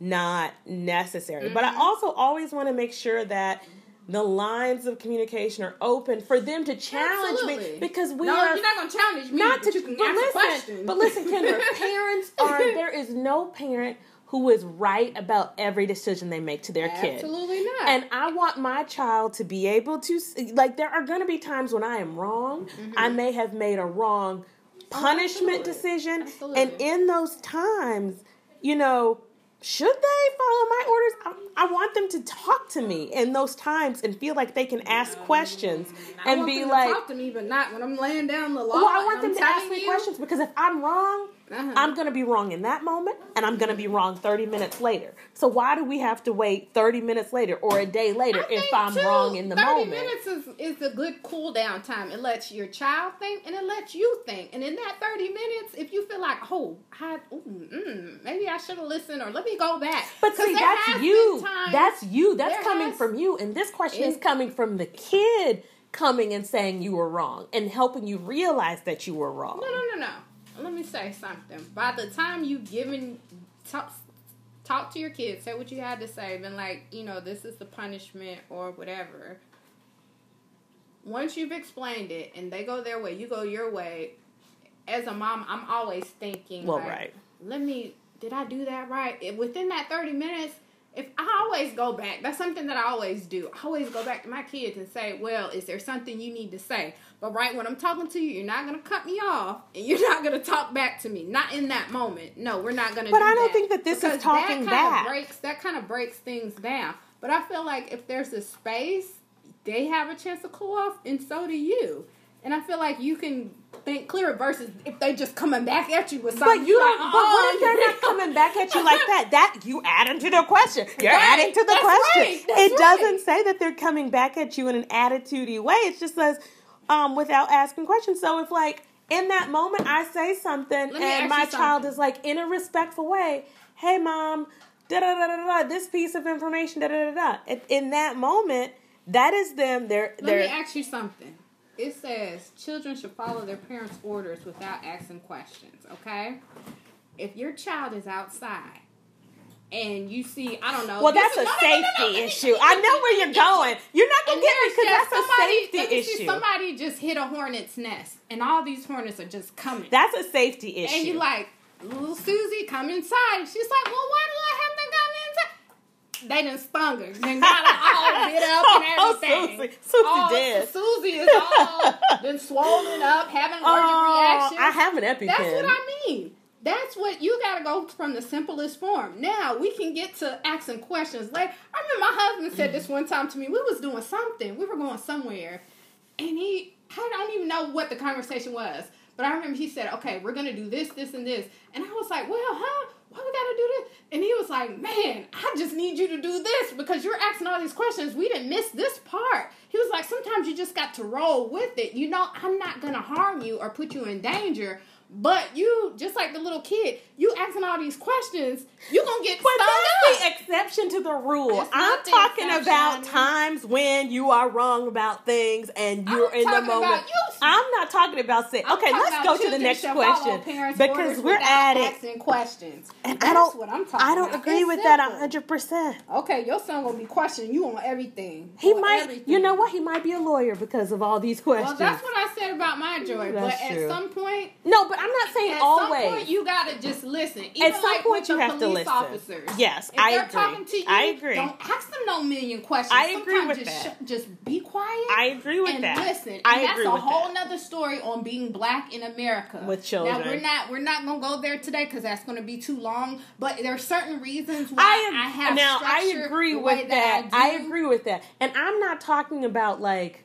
not necessary. But Mm-hmm. I also always want to make sure that the lines of communication are open for them to challenge me because we no, are you're not gonna challenge me. not but to but answer listen, questions. but listen, Kendra, parents are there is no parent who is right about every decision they make to their kid. Absolutely not. And I want my child to be able to like there are going to be times when I am wrong. I may have made a wrong punishment Mm-hmm. absolutely. decision Absolutely. and in those times, you know, should they follow my orders? I, I want them to talk to me in those times and feel like they can ask mm. questions I and be like, talk to me, but not when I'm laying down the law. well, I want I'm them to ask me you. questions because if I'm wrong, Uh-huh. I'm going to be wrong in that moment and I'm going to be wrong 30 minutes later. So why do we have to wait 30 minutes later or a day later I if I'm too, wrong in the 30 moment? minutes is, is a good cool down time. It lets your child think and it lets you think. And in that 30 minutes, if you feel like, oh, I, ooh, mm, maybe I should have listened or let me go back. But see, that's you. times- That's you. That's coming has- from you. And this question is coming from the kid coming and saying you were wrong and helping you realize that you were wrong. No, no, no, no. Let me say something. By the time you given talk, talk to your kids, say what you had to say, been like, you know, this is the punishment or whatever. Once you've explained it and they go their way, you go your way. as a mom, I'm always thinking, Well, like, right. Let me. Did I do that right? Within that thirty minutes, if I always go back, that's something that I always do. I always go back to my kids and say, "Well, is there something you need to say?" But right when I'm talking to you, you're not gonna cut me off, and you're not gonna talk back to me. Not in that moment. No, we're not gonna. But do I don't that. think that this is talking that back. Breaks that kind of breaks things down. But I feel like if there's a space, they have a chance to cool off, and so do you. And I feel like you can think clearer versus if they just coming back at you with something. But you like, don't. But what if "Oh, they're not coming back at you like that? That you adding to the question. You're Right. adding to the question. right. It doesn't say that they're coming back at you in an attitudey way. It just says um, without asking questions. So if like in that moment I say something Let me ask and my child something. is like in a respectful way, hey mom, da da da da da, this piece of information, da da da da. In- In that moment, that is them. They're Let they're me ask you something. It says children should follow their parents' orders without asking questions, okay? If your child is outside and you see, I don't know. Well, that's is- a no, no, no, no, safety issue. I know where you're going. You're not gonna get me because that's a safety me see, issue. Somebody just hit a hornet's nest, and all these hornets are just coming. That's a safety issue. and you're like, little Susie, come inside. She's like, well, why do I have to come inside? They done stung her. They got her all bit up and everything. Oh. Susie. Susie Oh, did. Susie is all been swollen up, having allergic oh, reactions. I have an EpiPen. That's what I mean. That's what you gotta go from the simplest form. Now we can get to asking questions. Like I remember my husband said this one time to me. We was doing something. We were going somewhere, and he I don't even know what the conversation was, but I remember he said, "Okay, we're gonna do this, this, and this," and I was like, "Well, huh? Why we gotta do this?" And he was like, "Man, I just need you to do this because you're asking all these questions. We didn't miss this part." He was like, "Sometimes you just got to roll with it. You know, I'm not gonna harm you or put you in danger." But you, just like the little kid, you asking all these questions, you gonna get But that's up. the exception to the rule. It's I'm talking about times when you are wrong about things and you're I'm in the moment. you. I'm not talking about. I'm Okay, let's go to the next question because we're at it. asking questions. And That's I don't. what I'm talking I don't about. agree It's with that simple. hundred percent. Okay, your son gonna be questioning you on everything. He On might. everything. You know what? He might be a lawyer because of all these questions. Well, that's what I said about my joy. But That's at some point, no, but I'm not saying at always. some point, you gotta just listen. Even At some like point with you have to listen. Officers. Yes, if I they're agree. talking to you, I agree. Don't ask them no million questions. I agree Sometimes with just that. just be quiet. I agree with and that. Listen, and I that's a whole that. nother story on being black in America With children. Now we're not we're not gonna go there today because that's gonna be too long. But there are certain reasons why I, I, have now I agree with that. I, I, do. agree with that, and I'm not talking about like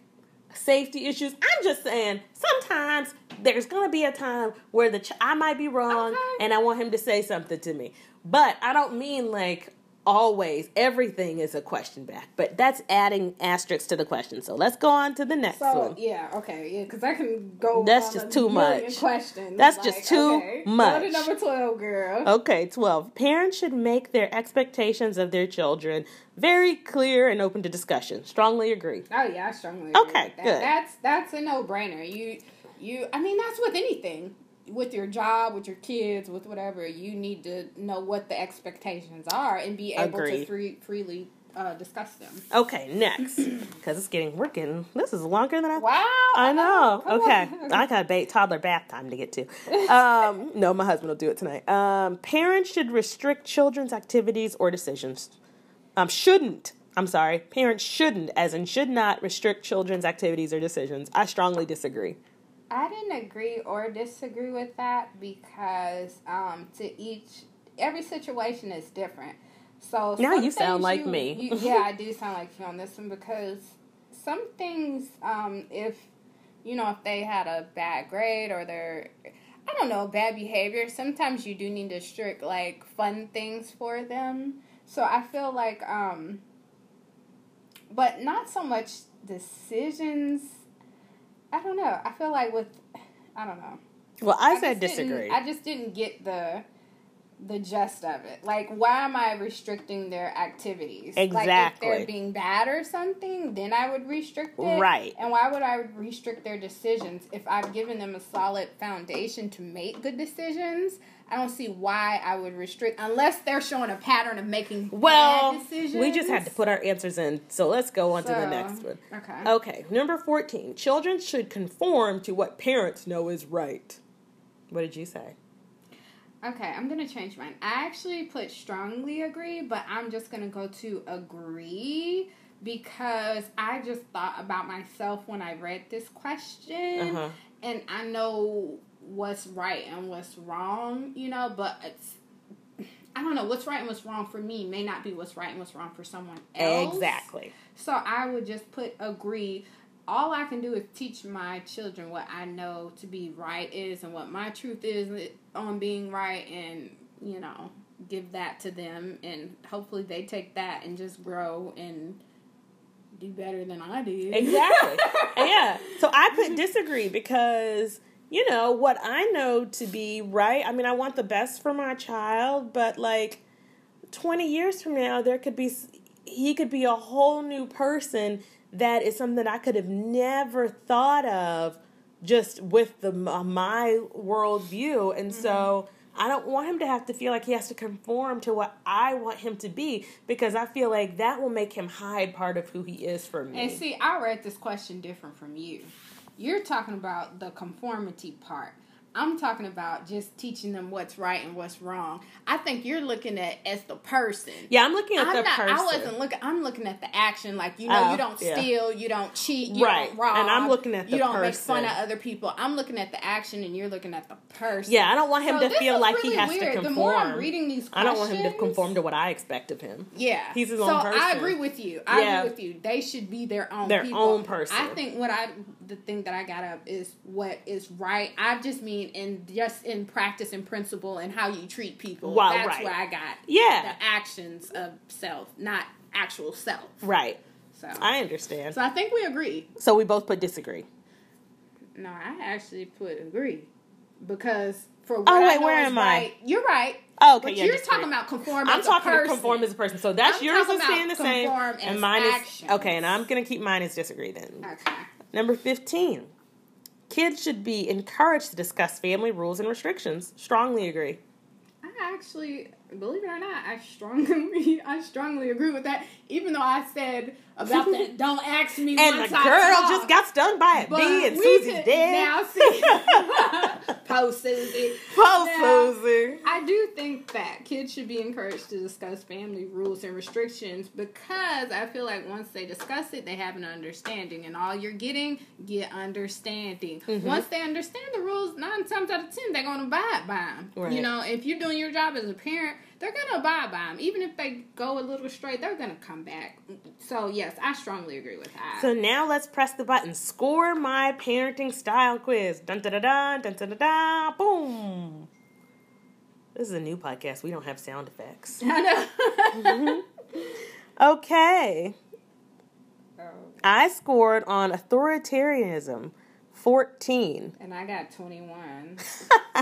safety issues. I'm just saying sometimes there's gonna be a time where the ch- I might be wrong, Okay. and I want him to say something to me, but I don't mean like always everything is a question back. But that's adding asterisks to the question. So let's go on to the next So one. yeah, okay, yeah, because I can go. That's just too much. Questions. That's Like, just too okay, much. Go to number twelve, girl. Okay, 12. Parents should make their expectations of their children very clear and open to discussion. Strongly agree. Oh yeah, I strongly agree Okay, that. good. That's that's a no brainer. You you I mean that's with anything. With your job, with your kids, with whatever, you need to know what the expectations are and be able to free, freely uh, discuss them. Okay, next. Because it's getting, we're getting, this is longer than I thought. Wow! I know. Come Okay. on. I got ba- toddler bath time to get to. Um, no, my husband will do it tonight. Um, parents should restrict children's activities or decisions. Um, shouldn't. I'm sorry. Parents shouldn't, as in should not, restrict children's activities or decisions. I strongly disagree. I didn't agree or disagree with that because um, to each every situation is different. So Now you sound like you- me. you- yeah, I do sound like you on this one because some things, um, if you know, if they had a bad grade or they're I don't know, bad behavior, sometimes you do need to strict like fun things for them. So I feel like um but not so much decisions. I don't know. I feel like with I don't know. Well, I, I said disagree. I just didn't get the the gist of it. Like, why am I restricting their activities? Like, if they're being bad or something, then I would restrict it. Right. And why would I restrict their decisions if I've given them a solid foundation to make good decisions? I don't see why I would restrict unless they're showing a pattern of making well, bad decisions. we just had to put our answers in. So let's go on to the next one. Okay. Okay, number 14. Children should conform to what parents know is right. What did you say? Okay, I'm gonna change mine. I actually put strongly agree, but I'm just gonna go to agree because I just thought about myself when I read this question, Uh-huh. and I know what's right and what's wrong, you know, but it's I don't know what's right and what's wrong for me may not be what's right and what's wrong for someone else. Exactly. So I would just put agree. All I can do is teach my children what I know to be right is and what my truth is on being right and, you know, give that to them and hopefully they take that and just grow and do better than I did. Exactly. yeah. So I put disagree because you know what I know to be right. I mean, I want the best for my child, but like 20 years from now there could be he could be a whole new person that is something I could have never thought of just with the uh, my worldview and so mm-hmm. I don't want him to have to feel like he has to conform to what I want him to be because I feel like that will make him hide part of who he is for me. And see, I read this question different from you. You're talking about the conformity part. I'm talking about just teaching them what's right and what's wrong. I think you're looking at as the person. Yeah, I'm looking at I'm the not, person. I wasn't looking. I'm looking at the action. Like you know, Oh, you don't yeah. steal, you don't cheat, you Right, don't rob, and I'm looking at the you don't make fun of other people. I'm looking at the action, and you're looking at the person. Yeah, I don't want him So to feel like really he has weird. to conform. The more I'm reading these, I don't want him to conform to what I expect of him. Yeah, He's his so own person. I agree with you. I Yeah. agree with you. They should be their own Their people. own person. I think what I the thing that I got up is what is right. I just mean in just in practice and principle and how you treat people. Well, That's right. where I got Yeah. the actions of self, not actual self. Right. So I understand. so I think we agree. So we both put disagree. No, I actually put agree because for oh, what Oh, I wait, where am I? right, You're right. Oh, okay, but yeah, you're talking about conform. I'm talking person. conform as a person. So that's I'm yours is staying the same, and mine is okay. And I'm gonna keep mine as disagree then. Okay. Number fifteen, kids should be encouraged to discuss family rules and restrictions. Strongly agree. I actually, believe it or not, I strongly, I strongly agree with that. Even though I said about that, don't ask me. And the girl talk. just got stung by it. But bee, and Susie's dead. Now see, post Susie. Poor Now, Susie. I do think that kids should be encouraged to discuss family rules and restrictions because I feel like once they discuss it, they have an understanding, and all you're getting get understanding. Mm-hmm. Once they understand the rules, nine times out of ten, they're gonna abide by them. Right. You know, if you're doing your job as a parent, they're gonna abide by them. Even if they go a little straight, they're gonna come back. So yes, I strongly agree with that. So now let's press the button. Score my parenting style quiz. Dun da da da dun da da da boom. This is a new podcast. We don't have sound effects. I know. Okay. Oh, I scored on authoritarianism 14. and I got 21.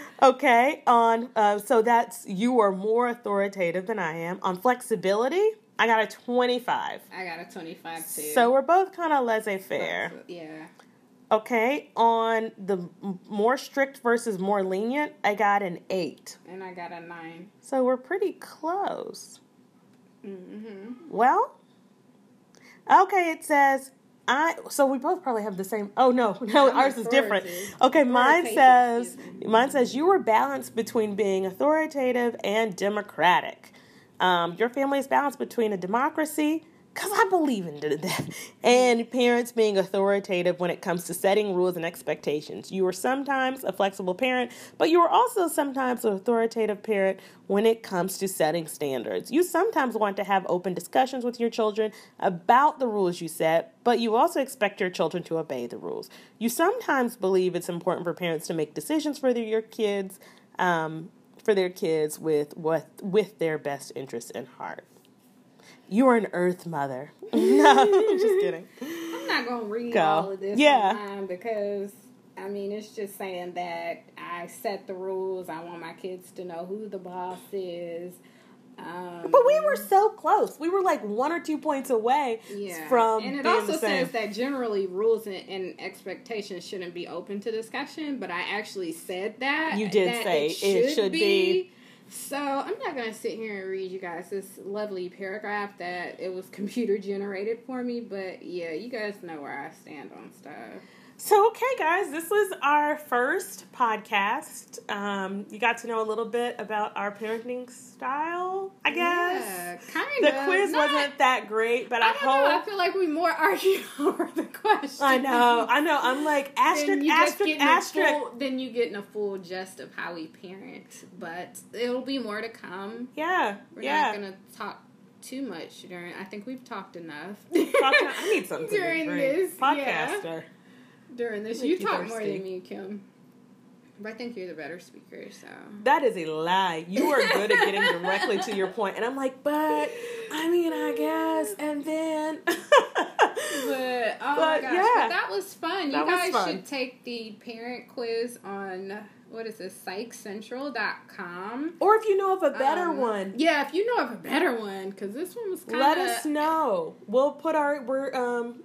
Okay, on uh, so that's you are more authoritative than I am. On flexibility, I got a 25. I got a 25 too. So we're both kind of laissez-faire. Yeah. Okay, on the more strict versus more lenient, I got an 8. And I got a 9. So we're pretty close. Mm-hmm. Well, okay, it says I. So we both probably have the same. Oh no, no, I'm ours is different. Okay, mine says mine says you were balanced between being authoritative and democratic. Um, your family is balanced between a democracy. Because I believe in that. And parents being authoritative when it comes to setting rules and expectations. You are sometimes a flexible parent, but you are also sometimes an authoritative parent when it comes to setting standards. You sometimes want to have open discussions with your children about the rules you set, but you also expect your children to obey the rules. You sometimes believe it's important for parents to make decisions for their, your kids, um, for their kids with what with their best interests in heart. You are an earth mother. no, just kidding. I'm not going to read Go. all of this Yeah. because, I mean, it's just saying that I set the rules. I want my kids to know who the boss is. Um, But we were so close. We were like one or two points away yeah. from and it also same. says that generally rules and, and expectations shouldn't be open to discussion, but I actually said that. You did that say it should be. So I'm not gonna sit here and read you guys this lovely paragraph that it was computer generated for me, but yeah, you guys know where I stand on stuff. So, okay, guys, this was our first podcast. Um, you got to know a little bit about our parenting style, I guess. Yeah, kind of. the quiz Not- wasn't that great, but I, I don't know. I feel like we more argue over the question. I know, I know. I'm like asterisk, asterisk, asterisk. full, then you getting a full gist of how we parent, but it'll be more to come. Yeah, We're yeah. not gonna talk too much during. I think we've talked enough. Talk I need something during to this. Yeah, Podcaster. During this, Make you talk more than me, Kim. But I think you're the better speaker, so. That is a lie. You are good at getting directly to your point, and I'm like, but I mean, I guess, and then. But oh my gosh, yeah. but that was fun. That you guys fun. should take the parent quiz on what is this, psychcentral.com. or if you know of a better Um, one, Yeah, if you know of a better one, because this one was kind of. let us know. We'll put our we're um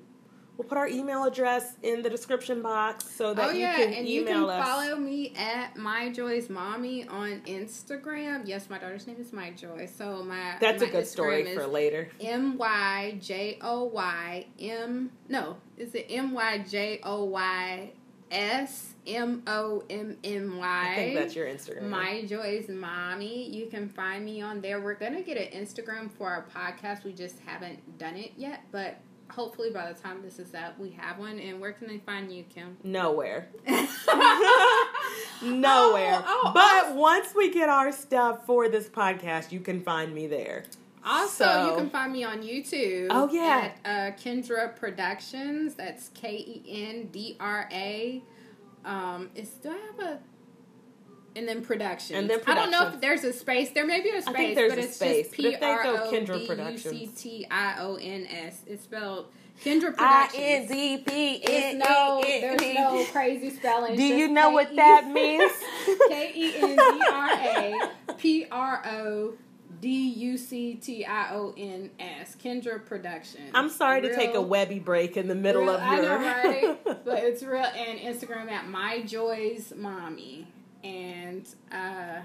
we'll put our email address in the description box so that Oh you yeah, can and email you can us. follow me at my joy's mommy on Instagram. Yes, my daughter's name is my joy. So my That's a my good story for later. M Y J O Y M. No, is it M Y J O Y S M O M M Y? I think that's your Instagram. My Joy's Mommy. You can find me on there. We're going to get an Instagram for our podcast. We just haven't done it yet, but hopefully by the time this is up, we have one. And where can they find you, Kim? Nowhere. oh, Nowhere. oh, but once we get our stuff for this podcast, you can find me there. Also, So- you can find me on YouTube. Oh, yeah. At uh, Kendra Productions. That's K E N D R A. Um, is do I have a and then production. And then I don't know if there's a space. There may be a space, think there's but it's space, just P R O Kendra D U C. T I O N S. It's spelled Kendra I Productions. N Z P It's no, E there's no E. crazy spelling. Do you know what that means? K E N D R A P R O D U C T I O N S. Kendra Productions. I'm sorry to take a webby break in the middle real- of I your. know, right? but it's real. And Instagram at My Joy's Mommy. And uh,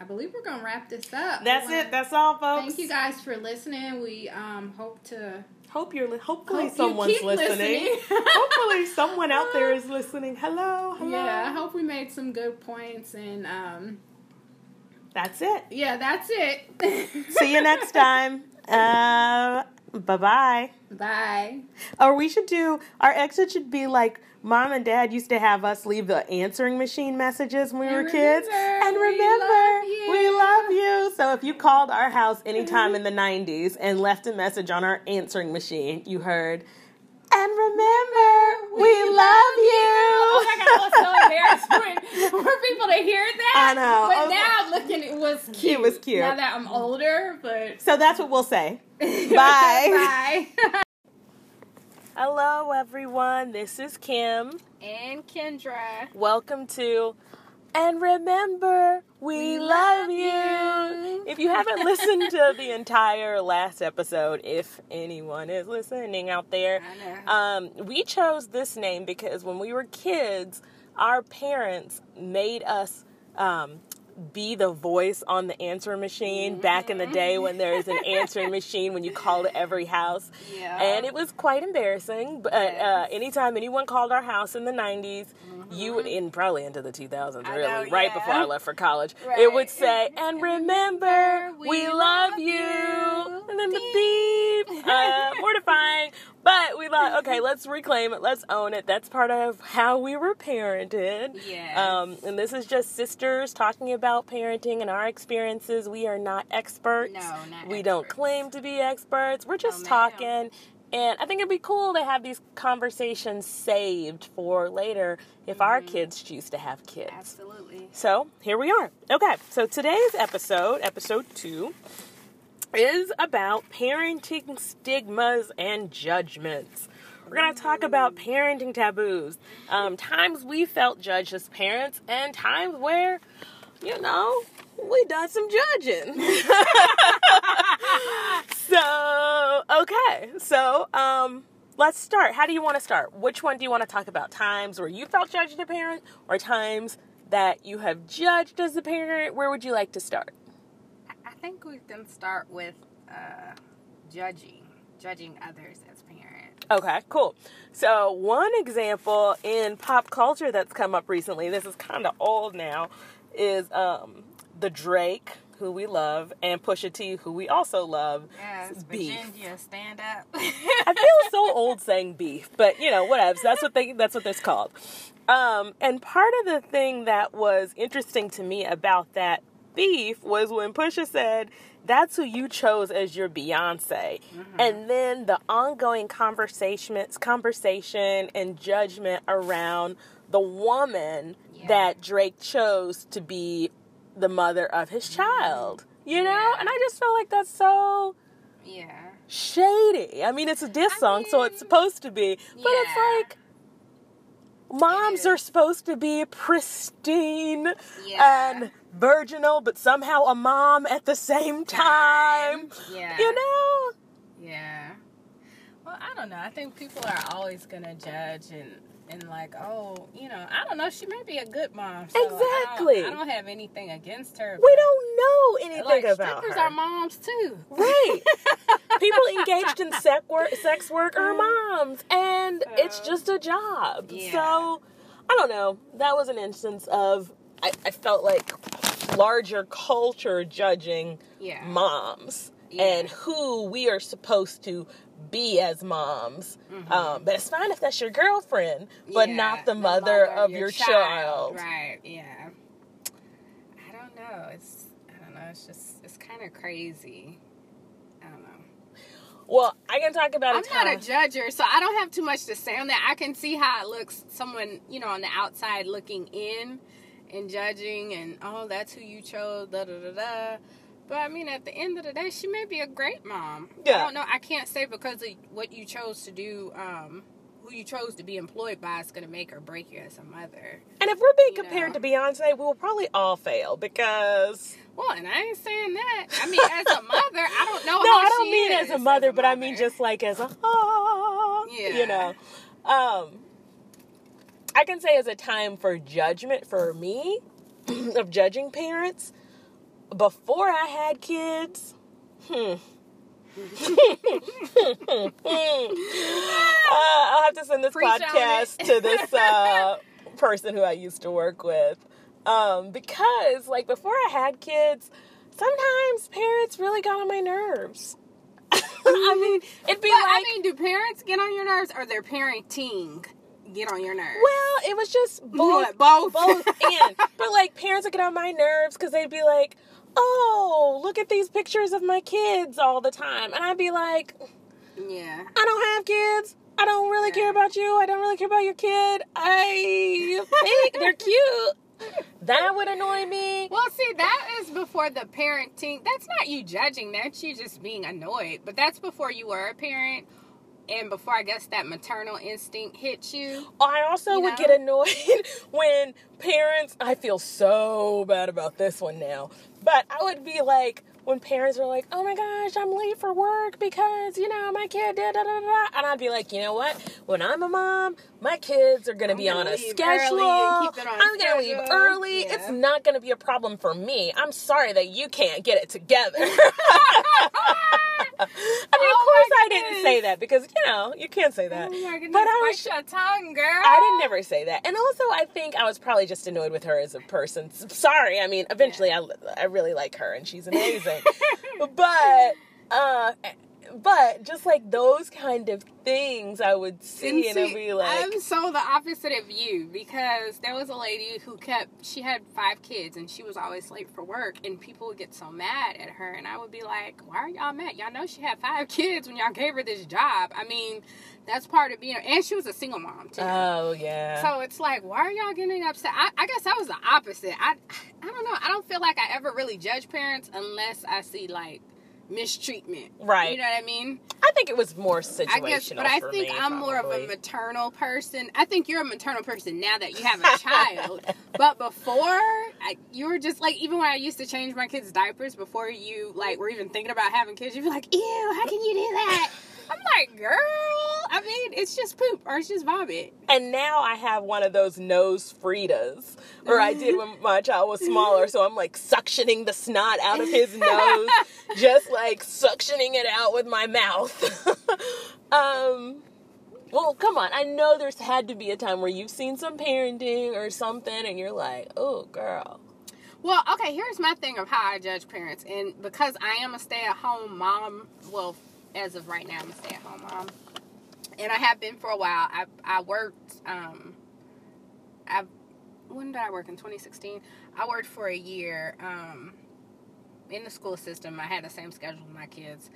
I believe we're gonna wrap this up. That's wanna- it. That's all, folks. Thank you guys for listening. We um hope to Hope you're. Li- hopefully, hope someone's keep listening. hopefully, someone out there is listening. Hello, hello. Yeah, I hope we made some good points and um That's it. yeah, that's it. See you next time. Uh, bye bye. Bye. Or we should do our exit should be like mom and dad used to have us leave the answering machine messages when we And were kids. remember, And we remember, love we love you. So if you called our house anytime in the 90s and left a message on our answering machine, you heard, and remember, we love you. Oh my god, I was so embarrassed for, for people to hear that. I know. But oh I was now looking, it was cute. It was cute. Now that I'm older, but So that's what we'll say. Bye. Bye. Hello, everyone. This is Kim. and Kendra. Welcome to And Remember, We, love, you. If you haven't listened to the entire last episode, if anyone is listening out there, um, we chose this name because when we were kids, our parents made us um, be the voice on the answering machine back in the day when there was an answering machine when you called every house. Yeah. And it was quite embarrassing. But uh, anytime anyone called our house in the 90s, you would, in probably into the 2000s, really, know, right yeah. before I left for college, Right. it would say, and remember, we, we love love you. you. And then the beep. Uh, mortifying. But we love, okay, let's reclaim it. Let's own it. That's part of how we were parented. Yes. Um, and this is just sisters talking about parenting and our experiences. We are not experts. No, not We don't claim to be experts. We're just ma'am. talking. And I think it'd be cool to have these conversations saved for later if our Mm-hmm. kids choose to have kids. Absolutely. So here we are. Okay, so today's episode, episode two, is about parenting stigmas and judgments. We're going to talk about parenting taboos, um, times we felt judged as parents, and times where, you know, we done some judging. so, okay, so um, let's start. How do you want to start? Which one do you want to talk about? Times where you felt judged as a parent, or times that you have judged as a parent? Where would you like to start? I think we can start with uh, judging, judging others as parents. Okay, cool. So, one example in pop culture that's come up recently, this is kind of old now, is um, the Drake, who we love, and Pusha T, who we also love. Yes, beef. Virginia, stand up. I feel so old saying beef, but you know, whatever. That's what they that's what it's called. Um, and part of the thing that was interesting to me about that beef was when Pusha said, "That's who you chose as your Beyonce," and then the ongoing conversations, conversation, and judgment around the woman Yeah. that Drake chose to be the mother of his child. You know, Yeah. and I just feel like that's so yeah. shady. I mean, it's a diss I song, so it's supposed to be. But yeah. it's like moms are supposed to be pristine Yeah. and virginal, but somehow a mom at the same time. Yeah. You know? Yeah. Well, I don't know. I think people are always gonna judge and and like, oh, you know, I don't know. She may be a good mom. So I don't- Exactly. I don't, have anything against her. We don't know anything like about strippers her. are moms too. Right. People engaged in sex work, sex work are uh-huh. moms, and it's uh-huh. just a job. yeah. So, I don't know. That was an instance of I, I felt like larger culture judging Yeah. moms Yeah. and who we are supposed to be as moms. Um, but it's fine if that's your girlfriend, but Mm-hmm. Yeah, not the mother, of your, child. Right. Yeah. I don't know. It's I don't know. It's just it's kind of crazy. I don't know. Well, I can talk about I'm time. not a judger, so I don't have too much to say on that. I can see how it looks, someone, you know, on the outside looking in and judging, and oh, that's who you chose, da da da da. But I mean, at the end of the day, she may be a great mom. Yeah. I don't know. I can't say because of what you chose to do, um, who you chose to be employed by is going to make or break you as a mother. and if we're being you compared know. to Beyonce, we'll probably all fail because Well, and I ain't saying that. I mean, as a mother, I don't know no, I don't mean is as a mother, but I mean just like as a ah, you know. Um, I can say as a time for judgment for me of judging parents before I had kids. Hmm. Uh, I'll have to send this Preach podcast to this uh, person who I used to work with. Um, because, like, before I had kids, sometimes parents really got on my nerves. I mean, it'd be But like, I mean, do parents get on your nerves, or their parenting get on your nerves? well, it was just both, What, both, both and. But, like, parents would get on my nerves because they'd be like, oh, look at these pictures of my kids all the time. And I'd be like, yeah. I don't have kids. I don't really care about you. I don't really care about your kid. I think they're cute. That would annoy me. Well, see, that is before the parenting. That's not you judging. That's you just being annoyed. But that's before you were a parent, and before I guess that maternal instinct hits you. I also You would know? get annoyed when parents. I feel so bad about this one now, but I would be like when parents are like, "Oh my gosh, I'm late for work because you know my kid did da da da,", da," and I'd be like, "You know what? When I'm a mom, my kids are gonna be gonna on a schedule. and keep it on I'm gonna leave early. Yeah. It's not gonna be a problem for me. I'm sorry that you can't get it together." I mean, Oh of course, I didn't say that because you know you can't say that. Oh goodness! but I was your tongue, girl. I didn't never say that. And also, I think I was probably just annoyed with her as a person. Sorry. I mean, eventually, I, I really like her and she's amazing. but, uh, but just like those kind of things I would see and, And I'd be like, I'm so the opposite of you because there was a lady who kept she had five kids and she was always late for work and people would get so mad at her and I would be like, Why are y'all mad? Y'all know she had five kids when y'all gave her this job. I mean, that's part of being and she was a single mom too. oh, yeah. So it's like, why are y'all getting upset? I, I guess I was the opposite. I I don't know. I don't feel like I ever really judge parents unless I see like mistreatment. Right. You know what I mean? I think it was more situational. I guess, but I think me, I'm more of a maternal person. I think you're a maternal person now that you have a child. But before, I, you were just like, even when I used to change my kids' diapers before you like were even thinking about having kids, you'd be like, "Ew, how can you do that?" I'm like, "Girl, I mean, it's just poop or it's just vomit." And now I have one of those nose Fridas, or I did when my child was smaller. So I'm like suctioning the snot out of his nose, just like suctioning it out with my mouth. um, Well, come on. I know there's had to be a time where you've seen some parenting or something, and you're like, "Oh, girl." Well, okay, here's my thing of how I judge parents. And because I am a stay at home mom, well, as of right now, I'm a stay at home mom. And I have been for a while. I, I worked, um, I, when did I work? In 2016? I worked for a year um, in the school system. I had the same schedule with my kids.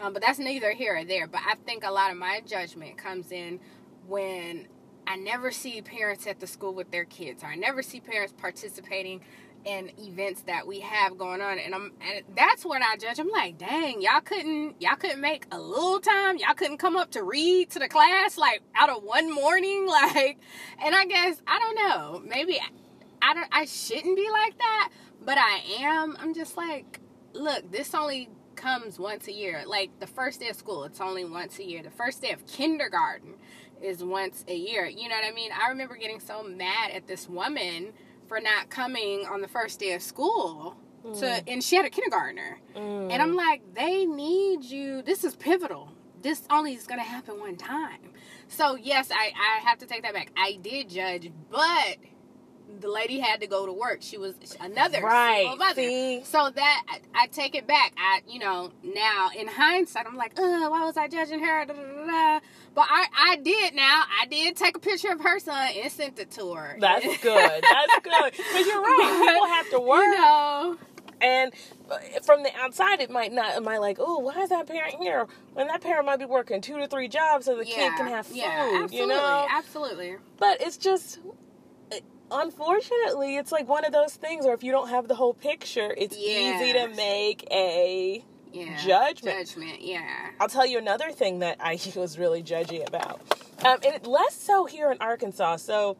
Um, but that's neither here or there. But I think a lot of my judgment comes in when I never see parents at the school with their kids, or I never see parents participating and events that we have going on and I'm and that's when I judge. I'm like, dang, y'all couldn't y'all couldn't make a little time. Y'all couldn't come up to read to the class like out of one morning, like and I guess I don't know. Maybe I, I don't I shouldn't be like that, but I am. I'm just like, look, this only comes once a year. Like the first day of school, it's only once a year. The first day of kindergarten is once a year. You know what I mean? I remember getting so mad at this woman for not coming on the first day of school mm. to and she had a kindergartner. Mm. and i'm like they need you. This is pivotal. This only is going to happen one time. So yes i i have to take that back. I did judge but the lady had to go to work. She was another right. mother. So that I, I, take it back. I you know now in hindsight, I'm like, uh, why was I judging her? Da, da, da, but I I did now. I did take a picture of her son and sent it to her. That's good. That's good. Because you're right. People have to work. You know. And uh, from the outside, it might not. Am I like, oh, why is that parent here? When that parent might be working two to three jobs so the yeah, kid can have food. Yeah, absolutely, you know, absolutely. But it's just unfortunately, it's like one of those things where if you don't have the whole picture, it's yes. easy to make a yeah. judgment. Judgment, yeah. I'll tell you another thing that I was really judgy about, um, and less so here in Arkansas. So,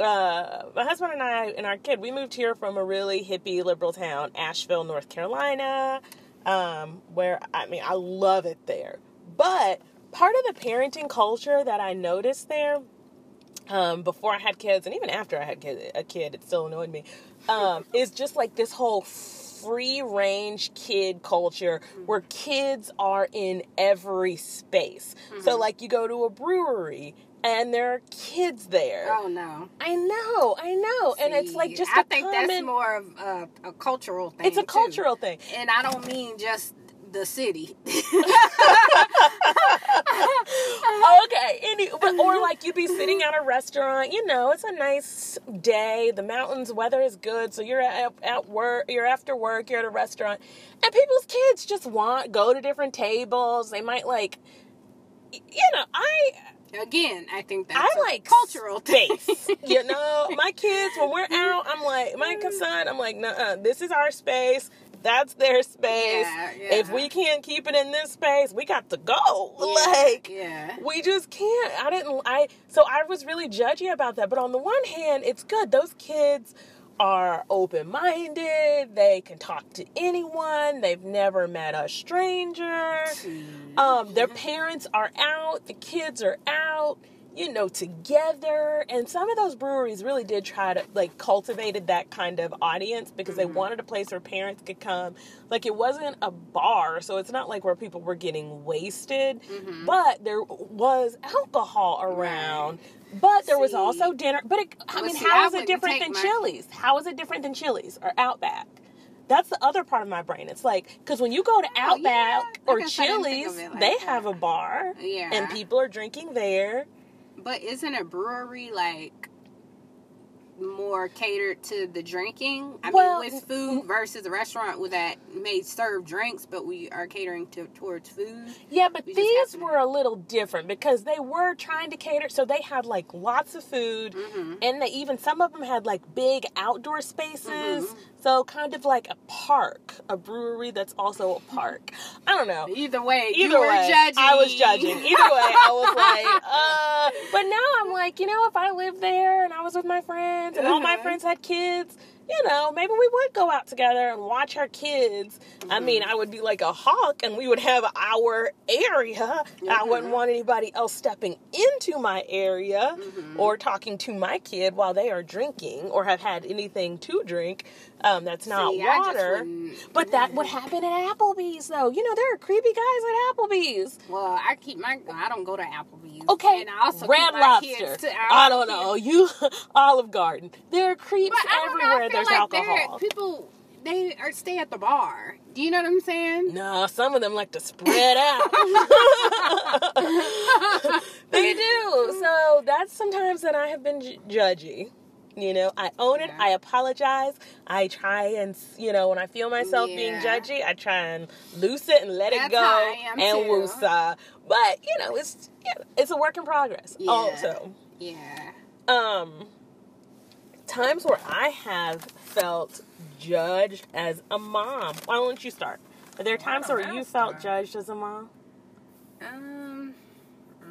uh, my husband and I and our kid, we moved here from a really hippie liberal town, Asheville, North Carolina, um, where I mean I love it there, but part of the parenting culture that I noticed there um, before I had kids, and even after I had kid, a kid, it still annoyed me. Um, is just like this whole free range kid culture where kids are in every space. Mm-hmm. So, like, you go to a brewery and there are kids there. Oh no! I know, I know, See, and it's like just. I think common, that's more of a, a, cultural thing. It's a cultural thing, and I don't mean just the city. okay, any, but, or like you'd be sitting at a restaurant. You know, it's a nice day. The mountains, weather is good, so you're at, at work. You're after work. You're at a restaurant, and people's kids just want go to different tables. They might like, you know, I again, I think that's I like cultural space. you know, my kids when we're out, I'm like my son. I'm like, nah, this is our space that's their space. Yeah, yeah. If we can't keep it in this space, we got to go. Yeah, like, yeah. we just can't. I didn't. I so I was really judgy about that. But on the one hand, it's good. Those kids are open minded. They can talk to anyone. They've never met a stranger. Um, their parents are out. The kids are out you know, together. And some of those breweries really did try to like cultivated that kind of audience because mm-hmm. they wanted a place where parents could come. Like it wasn't a bar, so it's not like where people were getting wasted, mm-hmm. but there was alcohol around. Right. But there see. was also dinner. But it, I mean, see, how I is it different than my... Chili's? How is it different than Chili's or Outback? That's the other part of my brain. It's like because when you go to Outback oh, yeah. or Chili's, like they that. have a bar, yeah. and people are drinking there. But isn't a brewery like more catered to the drinking. I well, mean, with food versus a restaurant with that may serve drinks, but we are catering to towards food. Yeah, but we these were a little different because they were trying to cater. So they had like lots of food, mm-hmm. and they even some of them had like big outdoor spaces. Mm-hmm. So kind of like a park, a brewery that's also a park. I don't know. Either way, either way, judging. I was judging. Either way, I was like, uh. But now I'm like, you know, if I lived there and I was with my friends and all my uh-huh. friends had kids, you know, maybe we would go out together and watch our kids. I mean, I would be like a hawk and we would have our area. I wouldn't want anybody else stepping into my area or talking to my kid while they are drinking or have had anything to drink um, that's not See, just water. But that would happen at Applebee's, though. You know, there are creepy guys at Applebee's. Well, I keep my. I don't go to Applebee's. Okay, and I also Red Lobster. To, I don't know. You Olive Garden. There are creeps But I don't know, I everywhere. feel There's like alcohol. People they are stay at the bar. Do you know what I'm saying? No, some of them like to spread out. they do. So that's sometimes that I have been ju- judgy. You know, I own it. Yeah. I apologize. I try and, you know, when I feel myself being judgy, I try and loose it and let it That's go how I am, and too. woosah. But you know, it's yeah, it's a work in progress. Yeah. Also, Yeah. um, times where I have felt judged as a mom. Why don't you start? Are there times where you felt judged as a mom? Um.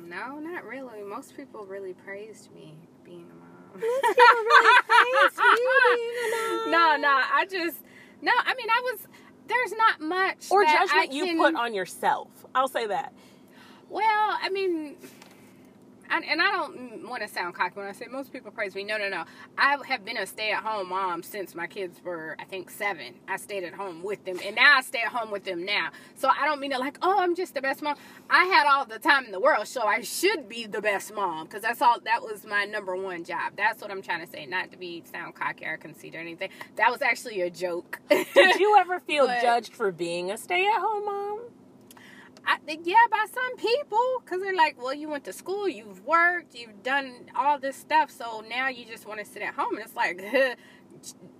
No, not really. Most people really praised me being a mom. no, no. I just no. I mean, I was. There's not much or that judgment I you put on yourself. I'll say that. Well, I mean, and, and I don't want to sound cocky when I say most people praise me. No, no, no. I have been a stay-at-home mom since my kids were, I think, seven. I stayed at home with them, and now I stay at home with them now. So I don't mean it like, oh, I'm just the best mom. I had all the time in the world, so I should be the best mom because that's all. That was my number one job. That's what I'm trying to say. Not to be sound cocky or conceited or anything. That was actually a joke. Did you ever feel But- judged for being a stay-at-home mom? I think yeah, by some people, because they're like, well, you went to school, you've worked, you've done all this stuff, so now you just want to sit at home. And it's like,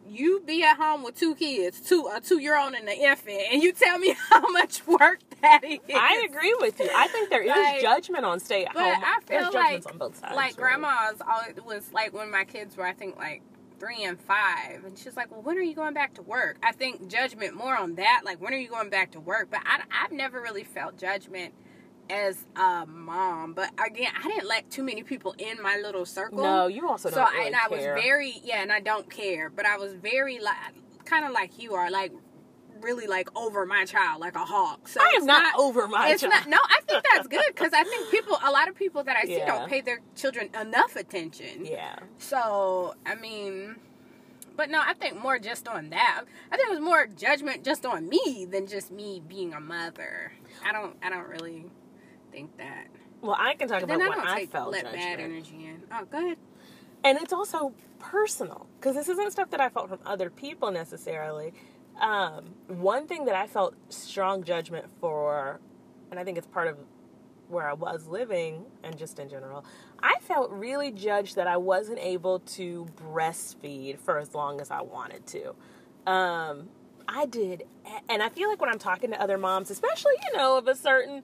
you be at home with two kids, two a two year old and an infant, and you tell me how much work that is. I agree with you. I think there is Like, judgment on stay-at-home. But I There's feel judgments on both sides. like really. grandma's always was like when my kids were, I think like three and five, and she's like, "Well, when are you going back to work?" I think judgment more on that, like when are you going back to work? But I, I've never really felt judgment as a mom. But again, I didn't let too many people in my little circle. No, you also so don't I, really and I was very yeah, and I don't care, but I was very like kind of like you are, like really like over my child, like a hawk. So I am not, over my it's child. not. No, I think that's good because I think people, a lot of people that I see, Yeah. don't pay their children enough attention. Yeah. So I mean, but no, I think more just on that. I think it was more judgment just on me than just me being a mother. I don't. I don't really think that. Well, I can talk Then about I don't I take felt let bad energy in. Oh, good. and it's also personal because this isn't stuff that I felt from other people necessarily. Um, one thing that I felt strong judgment for, and I think it's part of where I was living and just in general, I felt really judged that I wasn't able to breastfeed for as long as I wanted to. Um, I did, and I feel like when I'm talking to other moms, especially you know of a certain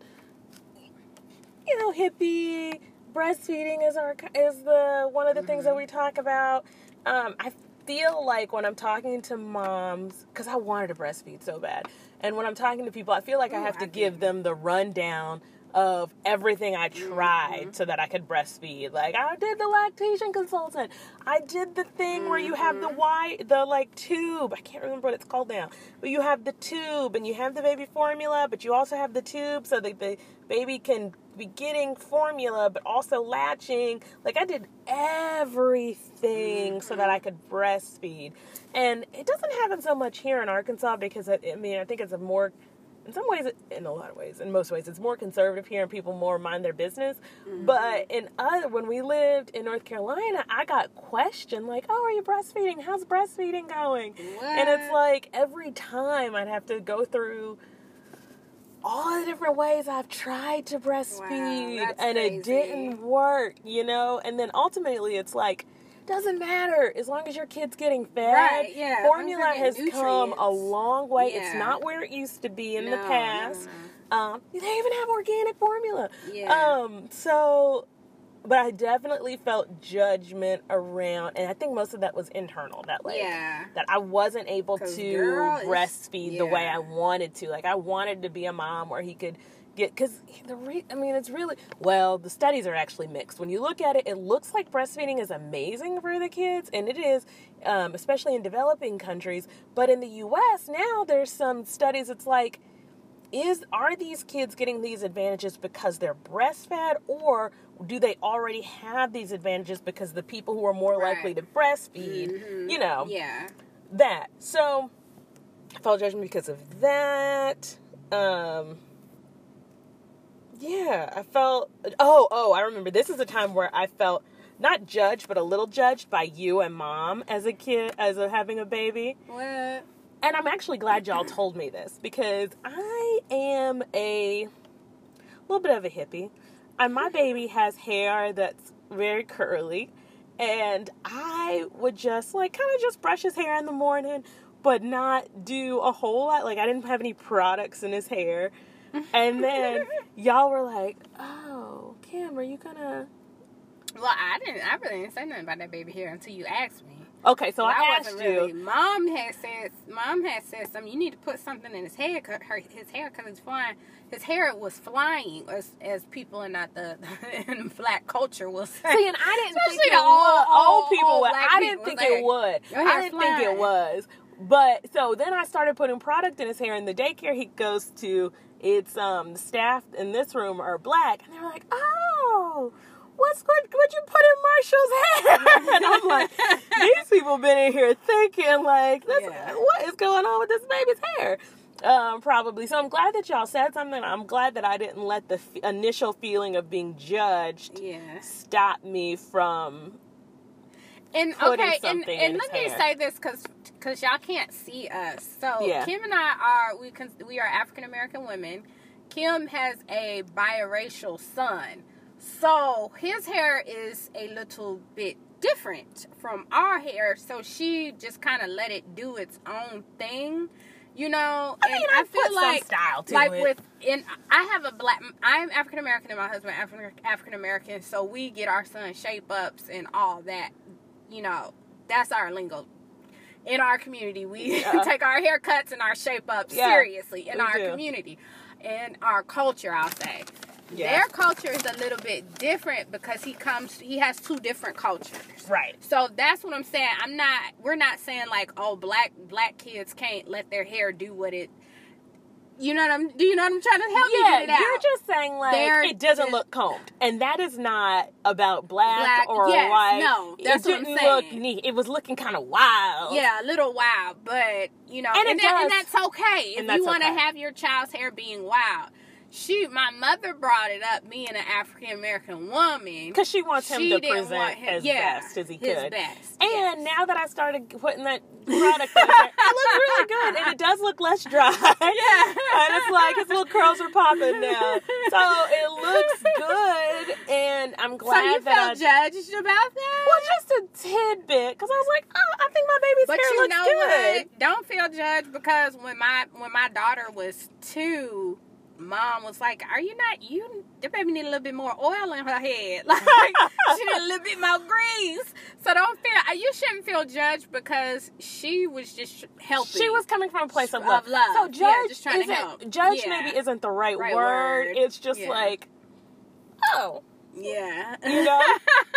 you know, hippie breastfeeding is our is the one of the things that we talk about. Um, I feel like when I'm talking to moms, because I wanted to breastfeed so bad, and when I'm talking to people, I feel like I Ooh, have to I give them the rundown of everything I tried so that I could breastfeed. Like I did the lactation consultant. I did the thing where you have the Y, the like tube. I can't remember what it's called now. But you have the tube and you have the baby formula, but you also have the tube so that the baby can be getting formula but also latching. Like I did everything so that mm-hmm. I could breastfeed. And it doesn't happen so much here in Arkansas because I, I mean I think it's a more in some ways, in a lot of ways, in most ways, it's more conservative here and people more mind their business. Mm-hmm. But in other, when we lived in North Carolina, I got questioned like, "Oh, are you breastfeeding? How's breastfeeding going?" And it's like every time I'd have to go through all the different ways I've tried to breastfeed that's and it didn't work, you know. And then ultimately, it's like. Doesn't matter as long as your kid's getting fed. Right, yeah, as long as Formula has getting come a long way. Yeah. It's not where it used to be in No, the no, past. no. Um, they even have organic formula. Yeah. Um, so, but I definitely felt judgment around, and I think most of that was internal. That like, Yeah. that I wasn't able to girl, breastfeed the way. I wanted to. Like I wanted to be a mom where he could get because the re- I mean it's really well the studies are actually mixed. When you look at it, it looks like breastfeeding is amazing for the kids, and it is, um, especially in developing countries. But in the U.S. now, there's some studies. It's like is are these kids getting these advantages because they're breastfed or do they already have these advantages because the people who are more Right. likely to breastfeed Mhm. you know Yeah. that so I felt judgment because of that um yeah i felt oh oh i remember this is a time where i felt not judged but a little judged by you and mom as a kid as a having a baby What? and I'm actually glad y'all told me this because I am a little bit of a hippie. And my baby has hair that's very curly. And I would just like kind of just brush his hair in the morning, but not do a whole lot. Like I didn't have any products in his hair. And then y'all were like, "Oh, Kim, are you gonna?" Well, I didn't. I really didn't say nothing about that baby hair until you asked me. Okay, so I, I asked wasn't you. really. Mom had said. Mom had said something. You need to put something in his hair. Cause her his hair because it's flying. His hair was flying, as as people in not the in black culture will say. See, and I didn't think it old- would. old- people would. I didn't think was it would. I didn't think it was. But so then I started putting product in his hair, and the daycare he goes to, it's um the staff in this room are black, and they're like, oh. What's what? What you put in Marshall's hair? and I'm like, these people been in here thinking like, Yeah. what is going on with this baby's hair? Um, probably. So I'm glad that y'all said something. I'm glad that I didn't let the f- initial feeling of being judged Yeah. stop me from And okay, and, and let his me say this because because y'all can't see us. So Yeah. Kim and I are we con- we are African American women. Kim has a biracial son, so his hair is a little bit different from our hair. So she just kind of let it do its own thing, you know. I mean, I, feel like style to like it. with in I have a black I'm African American and my husband African African American so we get our son shape ups and all that you know that's our lingo in our community we Yeah. take our haircuts and our shape ups Yeah, seriously in our do. community in our culture I'll say Yeah. their culture is a little bit different because he comes he has two different cultures right. so that's what I'm saying. I'm not. We're not saying like, oh, black black kids can't let their hair do what it. You know what I'm? Do you know what I'm trying to help you get out? you're just saying like They're it doesn't look combed, and that is not about black, Black- or yes, white. no, that's it what I'm didn't look saying. neat. It was looking kind of wild. yeah, a little wild, but you know, And and, it that, and that's okay if And that's you want to okay. have your child's hair being wild. She, my mother brought it up. Me and an African American woman, because she wants him she to present him, as yeah, best as he his could. best. And yes. now that I started putting that product on it looks really good, and it does look less dry. Yeah. and it's like his little curls are popping now, so it looks good, and I'm glad so you that I felt judged about that? Well, just a tidbit, because I was like, oh, I think my baby's But hair you looks know good. what? Don't feel judged because when my when my daughter was two, mom was like, "Are you not you? The baby need a little bit more oil in her head. Like she need a little bit more grease." So don't feel uh, you shouldn't feel judged because she was just helping. She was coming from a place of Of love. love. So Yeah, judge trying isn't judge Yeah. maybe isn't the right, Right word. word. It's just Yeah. like, oh, yeah, you know,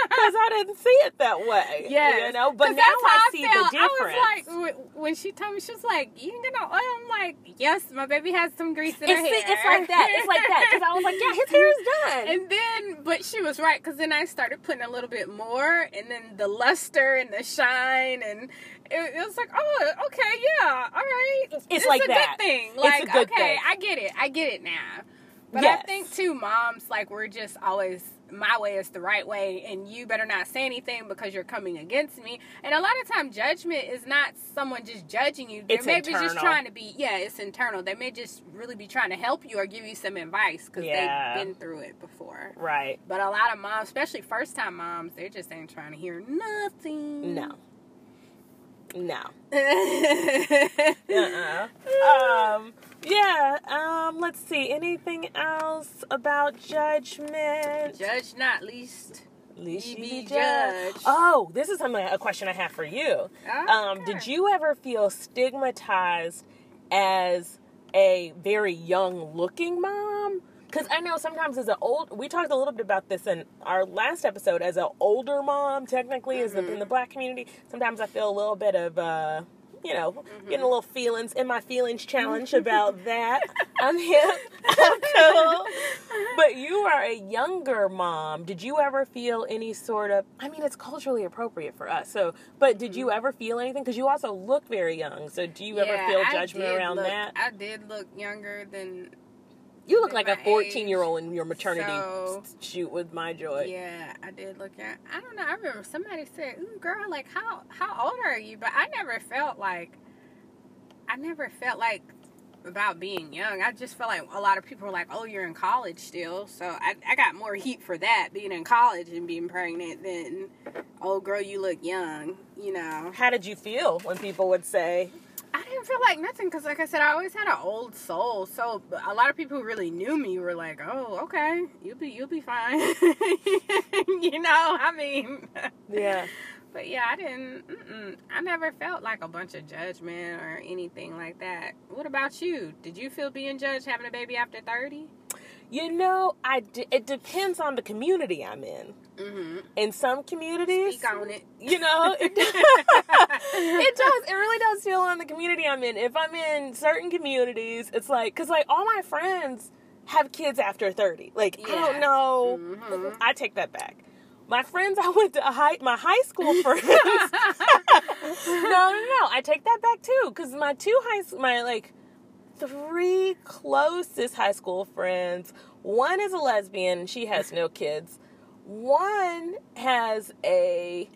because I didn't see it that way. Yeah, you know, But now how I see felt. the difference. I was like, when she told me, she was like, "You ain't got no oil." I'm like, "Yes, my baby has some grease in it's, her hair." it's like that. It's like that. Because I was like, yeah, his hair is done. And then, but she was right because then I started putting a little bit more, and then the luster and the shine, and it, it was like, oh, okay, yeah, all right. It's like a that. good thing. It's a Like, good okay, thing. I get it. I get it now. But Yes. I think too, moms like we're just always my way is the right way, and you better not say anything because you're coming against me. And a lot of time, judgment is not someone just judging you. They It's may be just trying to be, yeah, it's internal. They may just really be trying to help you or give you some advice because Yeah. they've been through it before. right. But a lot of moms, especially first time moms, they just ain't trying to hear nothing. No. No. uh-uh. Um, yeah, um, let's see. Anything else about judgment? Judge not, least. Least you be judged. Oh, this is something a question I have for you. Um, did you ever feel stigmatized as a very young looking mom? Because I know sometimes as an old, we talked a little bit about this in our last episode. As an older mom, technically, as the, in the black community, sometimes I feel a little bit of, uh, you know, getting a mm-hmm. little feelings in my feelings challenge about that. I'm hip, I'm cool. But you are a younger mom. Did you ever feel any sort of? I mean, it's culturally appropriate for us. So, but did you mm-hmm. ever feel anything? Because you also look very young. So, do you ever Yeah, feel I judgment around look- that? I did look younger than You look like a my 14 year old in your maternity so- shoot with my joy. Yeah, I did look at. I don't know. I remember somebody said, "Ooh, girl, like how how old are you?" But I never felt like. I never felt like about being young. I just felt like a lot of people were like, "Oh, you're in college still." So I I got more heat for that being in college and being pregnant than, "Oh, girl, you look young." You know. How did you feel when people would say, I didn't feel like nothing because, like I said, I always had an old soul. So a lot of people who really knew me were like, "Oh, okay, you'll be you'll be fine." you know, I mean, yeah, but yeah, I didn't. I never felt like a bunch of judgment or anything like that. What about you? Did you feel being judged having a baby after thirty? you know, I d- it depends on the community I'm in. Mm-hmm. In some communities, Speak on it. you know, it, it does. It really does feel on the community I'm in. If I'm in certain communities, it's like because like all my friends have kids after thirty. Like I don't know. Mhm. I take that back. My friends I went to high, my high school friends. no, no, no. I take that back too, because my two high, my like three closest high school friends. One is a lesbian, she has no kids. One has a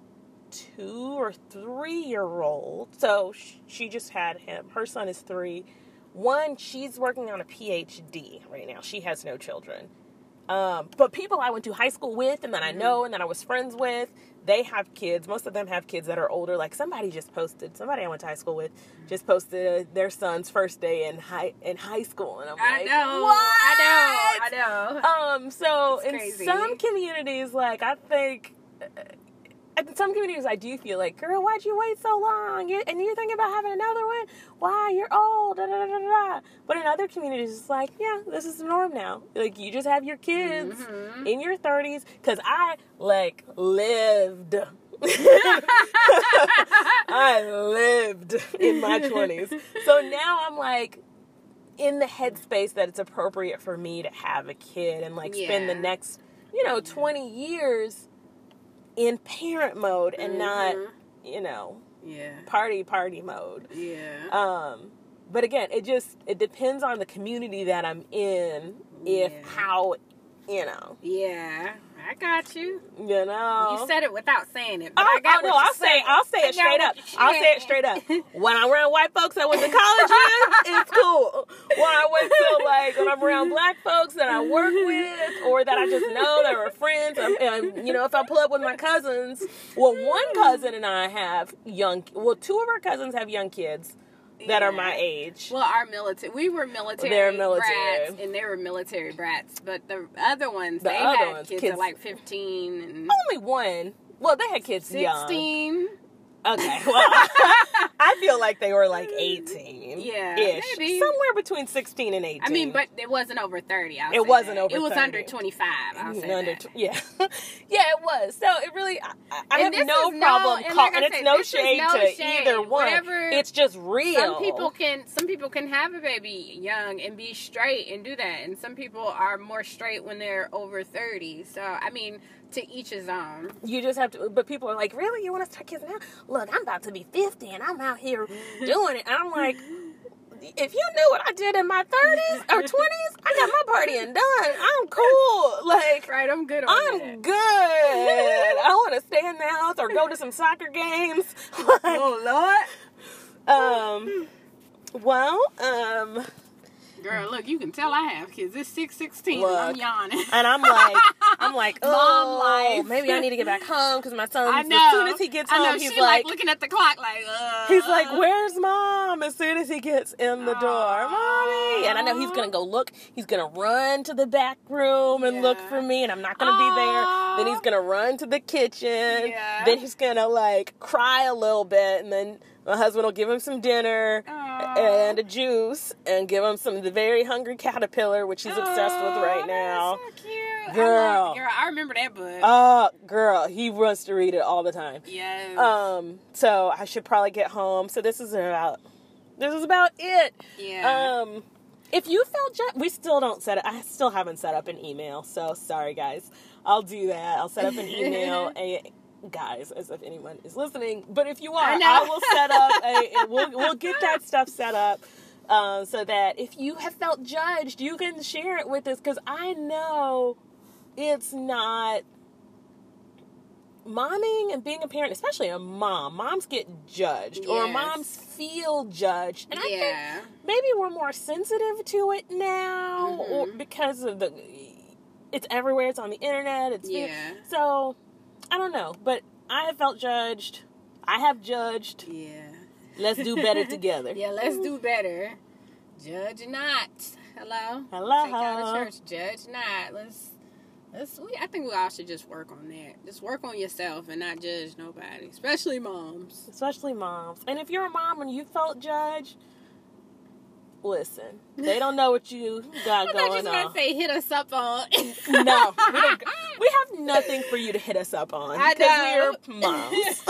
two or three year old, so she just had him. Her son is three. One, she's working on a PhD right now. She has no children. Um, but people I went to high school with and that I know and that I was friends with, they have kids. Most of them have kids that are older. Like somebody just posted, somebody I went to high school with just posted their son's first day in high in high school, and I'm like, I like, know. what? I know. I know. Um, so It's in crazy. some communities, like I think, in some communities, I do feel like, girl, why'd you wait so long? You, and you're thinking about having another one? Why? You're old. Da, da, da. But in other communities, it's like, yeah, this is the norm now. Like you just have your kids Mhm. in your 30s. Because I like lived. I lived in my 20s. So now I'm like in the headspace that it's appropriate for me to have a kid and like spend the next, you know, 20 years in parent mode and not, Mhm. you know, Yeah. party party mode. Yeah. Um but again, it just it depends on the community that I'm in if Yeah. how, you know, Yeah, I got you. you know. You said it without saying it. But Oh, I got oh, no, I'll say. I'll say it straight up. I'll say it straight up. When I'm around white folks I went to college with, it's cool. When I went to like when I'm around black folks that I work with or that I just know that are friends, and, and you know if I pull up with my cousins, well, one cousin and I have young. Well, two of our cousins have young kids that are my age. Well, our military, we were military, They're military. brats, and they were military brats. But the other ones, The they other had ones, kids, kids- like fifteen and Only one. Well, they had kids young. Okay. Well, I feel like they were like 18. Yeah, Ish. maybe. Somewhere between 16 and 18. I mean, but it wasn't over thirty. I'll It wasn't that. over It was 30. under twenty five. I'll mm, say Under that. tw- yeah, yeah, it was. So it really, I, I- have no is no- problem, and it's no shade no to shade. either one. Whatever- it's just real. Some people can some people can have a baby young and be straight and do that, and some people are more straight when they're over thirty. So I mean, to each his own. you just have to. But people are like, really? You want to start kissing now? Look, I'm about to be 50, and I'm out here doing it. And I'm like. If you knew what I did in my 30s or 20s, I got my partying done. I'm cool. Like, Right, I'm good on I'm that. good. I want to stay in the house or go to some soccer games. Oh Lord. um, well, um, Girl, look, you can tell I have kids. It's six sixteen. Look. I'm yawning. and I'm like, I'm like, Mom oh, life. maybe I need to get back home because my son. I know. As soon as he gets I know, home, he's she like, looking at the clock like, uh. he's like, where's mom? As soon as he gets in the door, mommy. And I know he's gonna go look. He's gonna run to the back room and look for me, and I'm not gonna be there. Then he's gonna run to the kitchen. Yeah. Then he's gonna like cry a little bit, and then my husband will give him some dinner. Aw. And a juice and give him some of the very hungry caterpillar, which he's obsessed with right now. So cute. Girl. I love, girl, I remember that book. Oh, girl, he wants to read it all the time. yes. Um, so I should probably get home. So this is about this is about it. yeah. Um, if you felt ju- we still don't set it. I still haven't set up an email. So sorry, guys. I'll do that. I'll set up an email. a guys, as if anyone is listening. But if you are, I I, will set up. A, we'll we'll get that stuff set up. Um, so that if you have felt judged, you can share it with us because I know it's not momming and being a parent, especially a mom. Moms get judged or moms feel judged, and I think maybe we're more sensitive to it now or Mhm. because of the it's everywhere it's on the internet it's Yeah. so i don't know but i have felt judged i have judged Yeah. let's do better together Yeah, let's do better. Judge not. Hello. Hello. Take out of church. Judge not. Let's. Let's. We, I think we all should just work on that. Just work on yourself and not judge nobody, especially moms. especially moms and if you're a mom and you felt judged listen they don't know what you got I thought you was going gonna on say hit us up on. no we, we have nothing for you to hit us up on I know. we're moms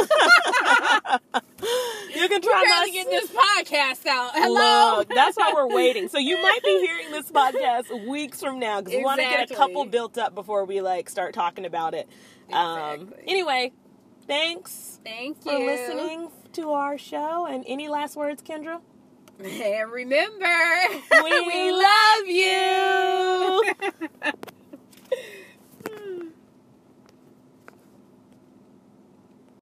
you can try my to get this podcast out. Hello. Look, that's why we're waiting. So you might be hearing this podcast weeks from now because we want to get a couple built up before we like start talking about it. Um, anyway, thanks Thank you for listening to our show. And any last words, Kendra? And remember, We love you.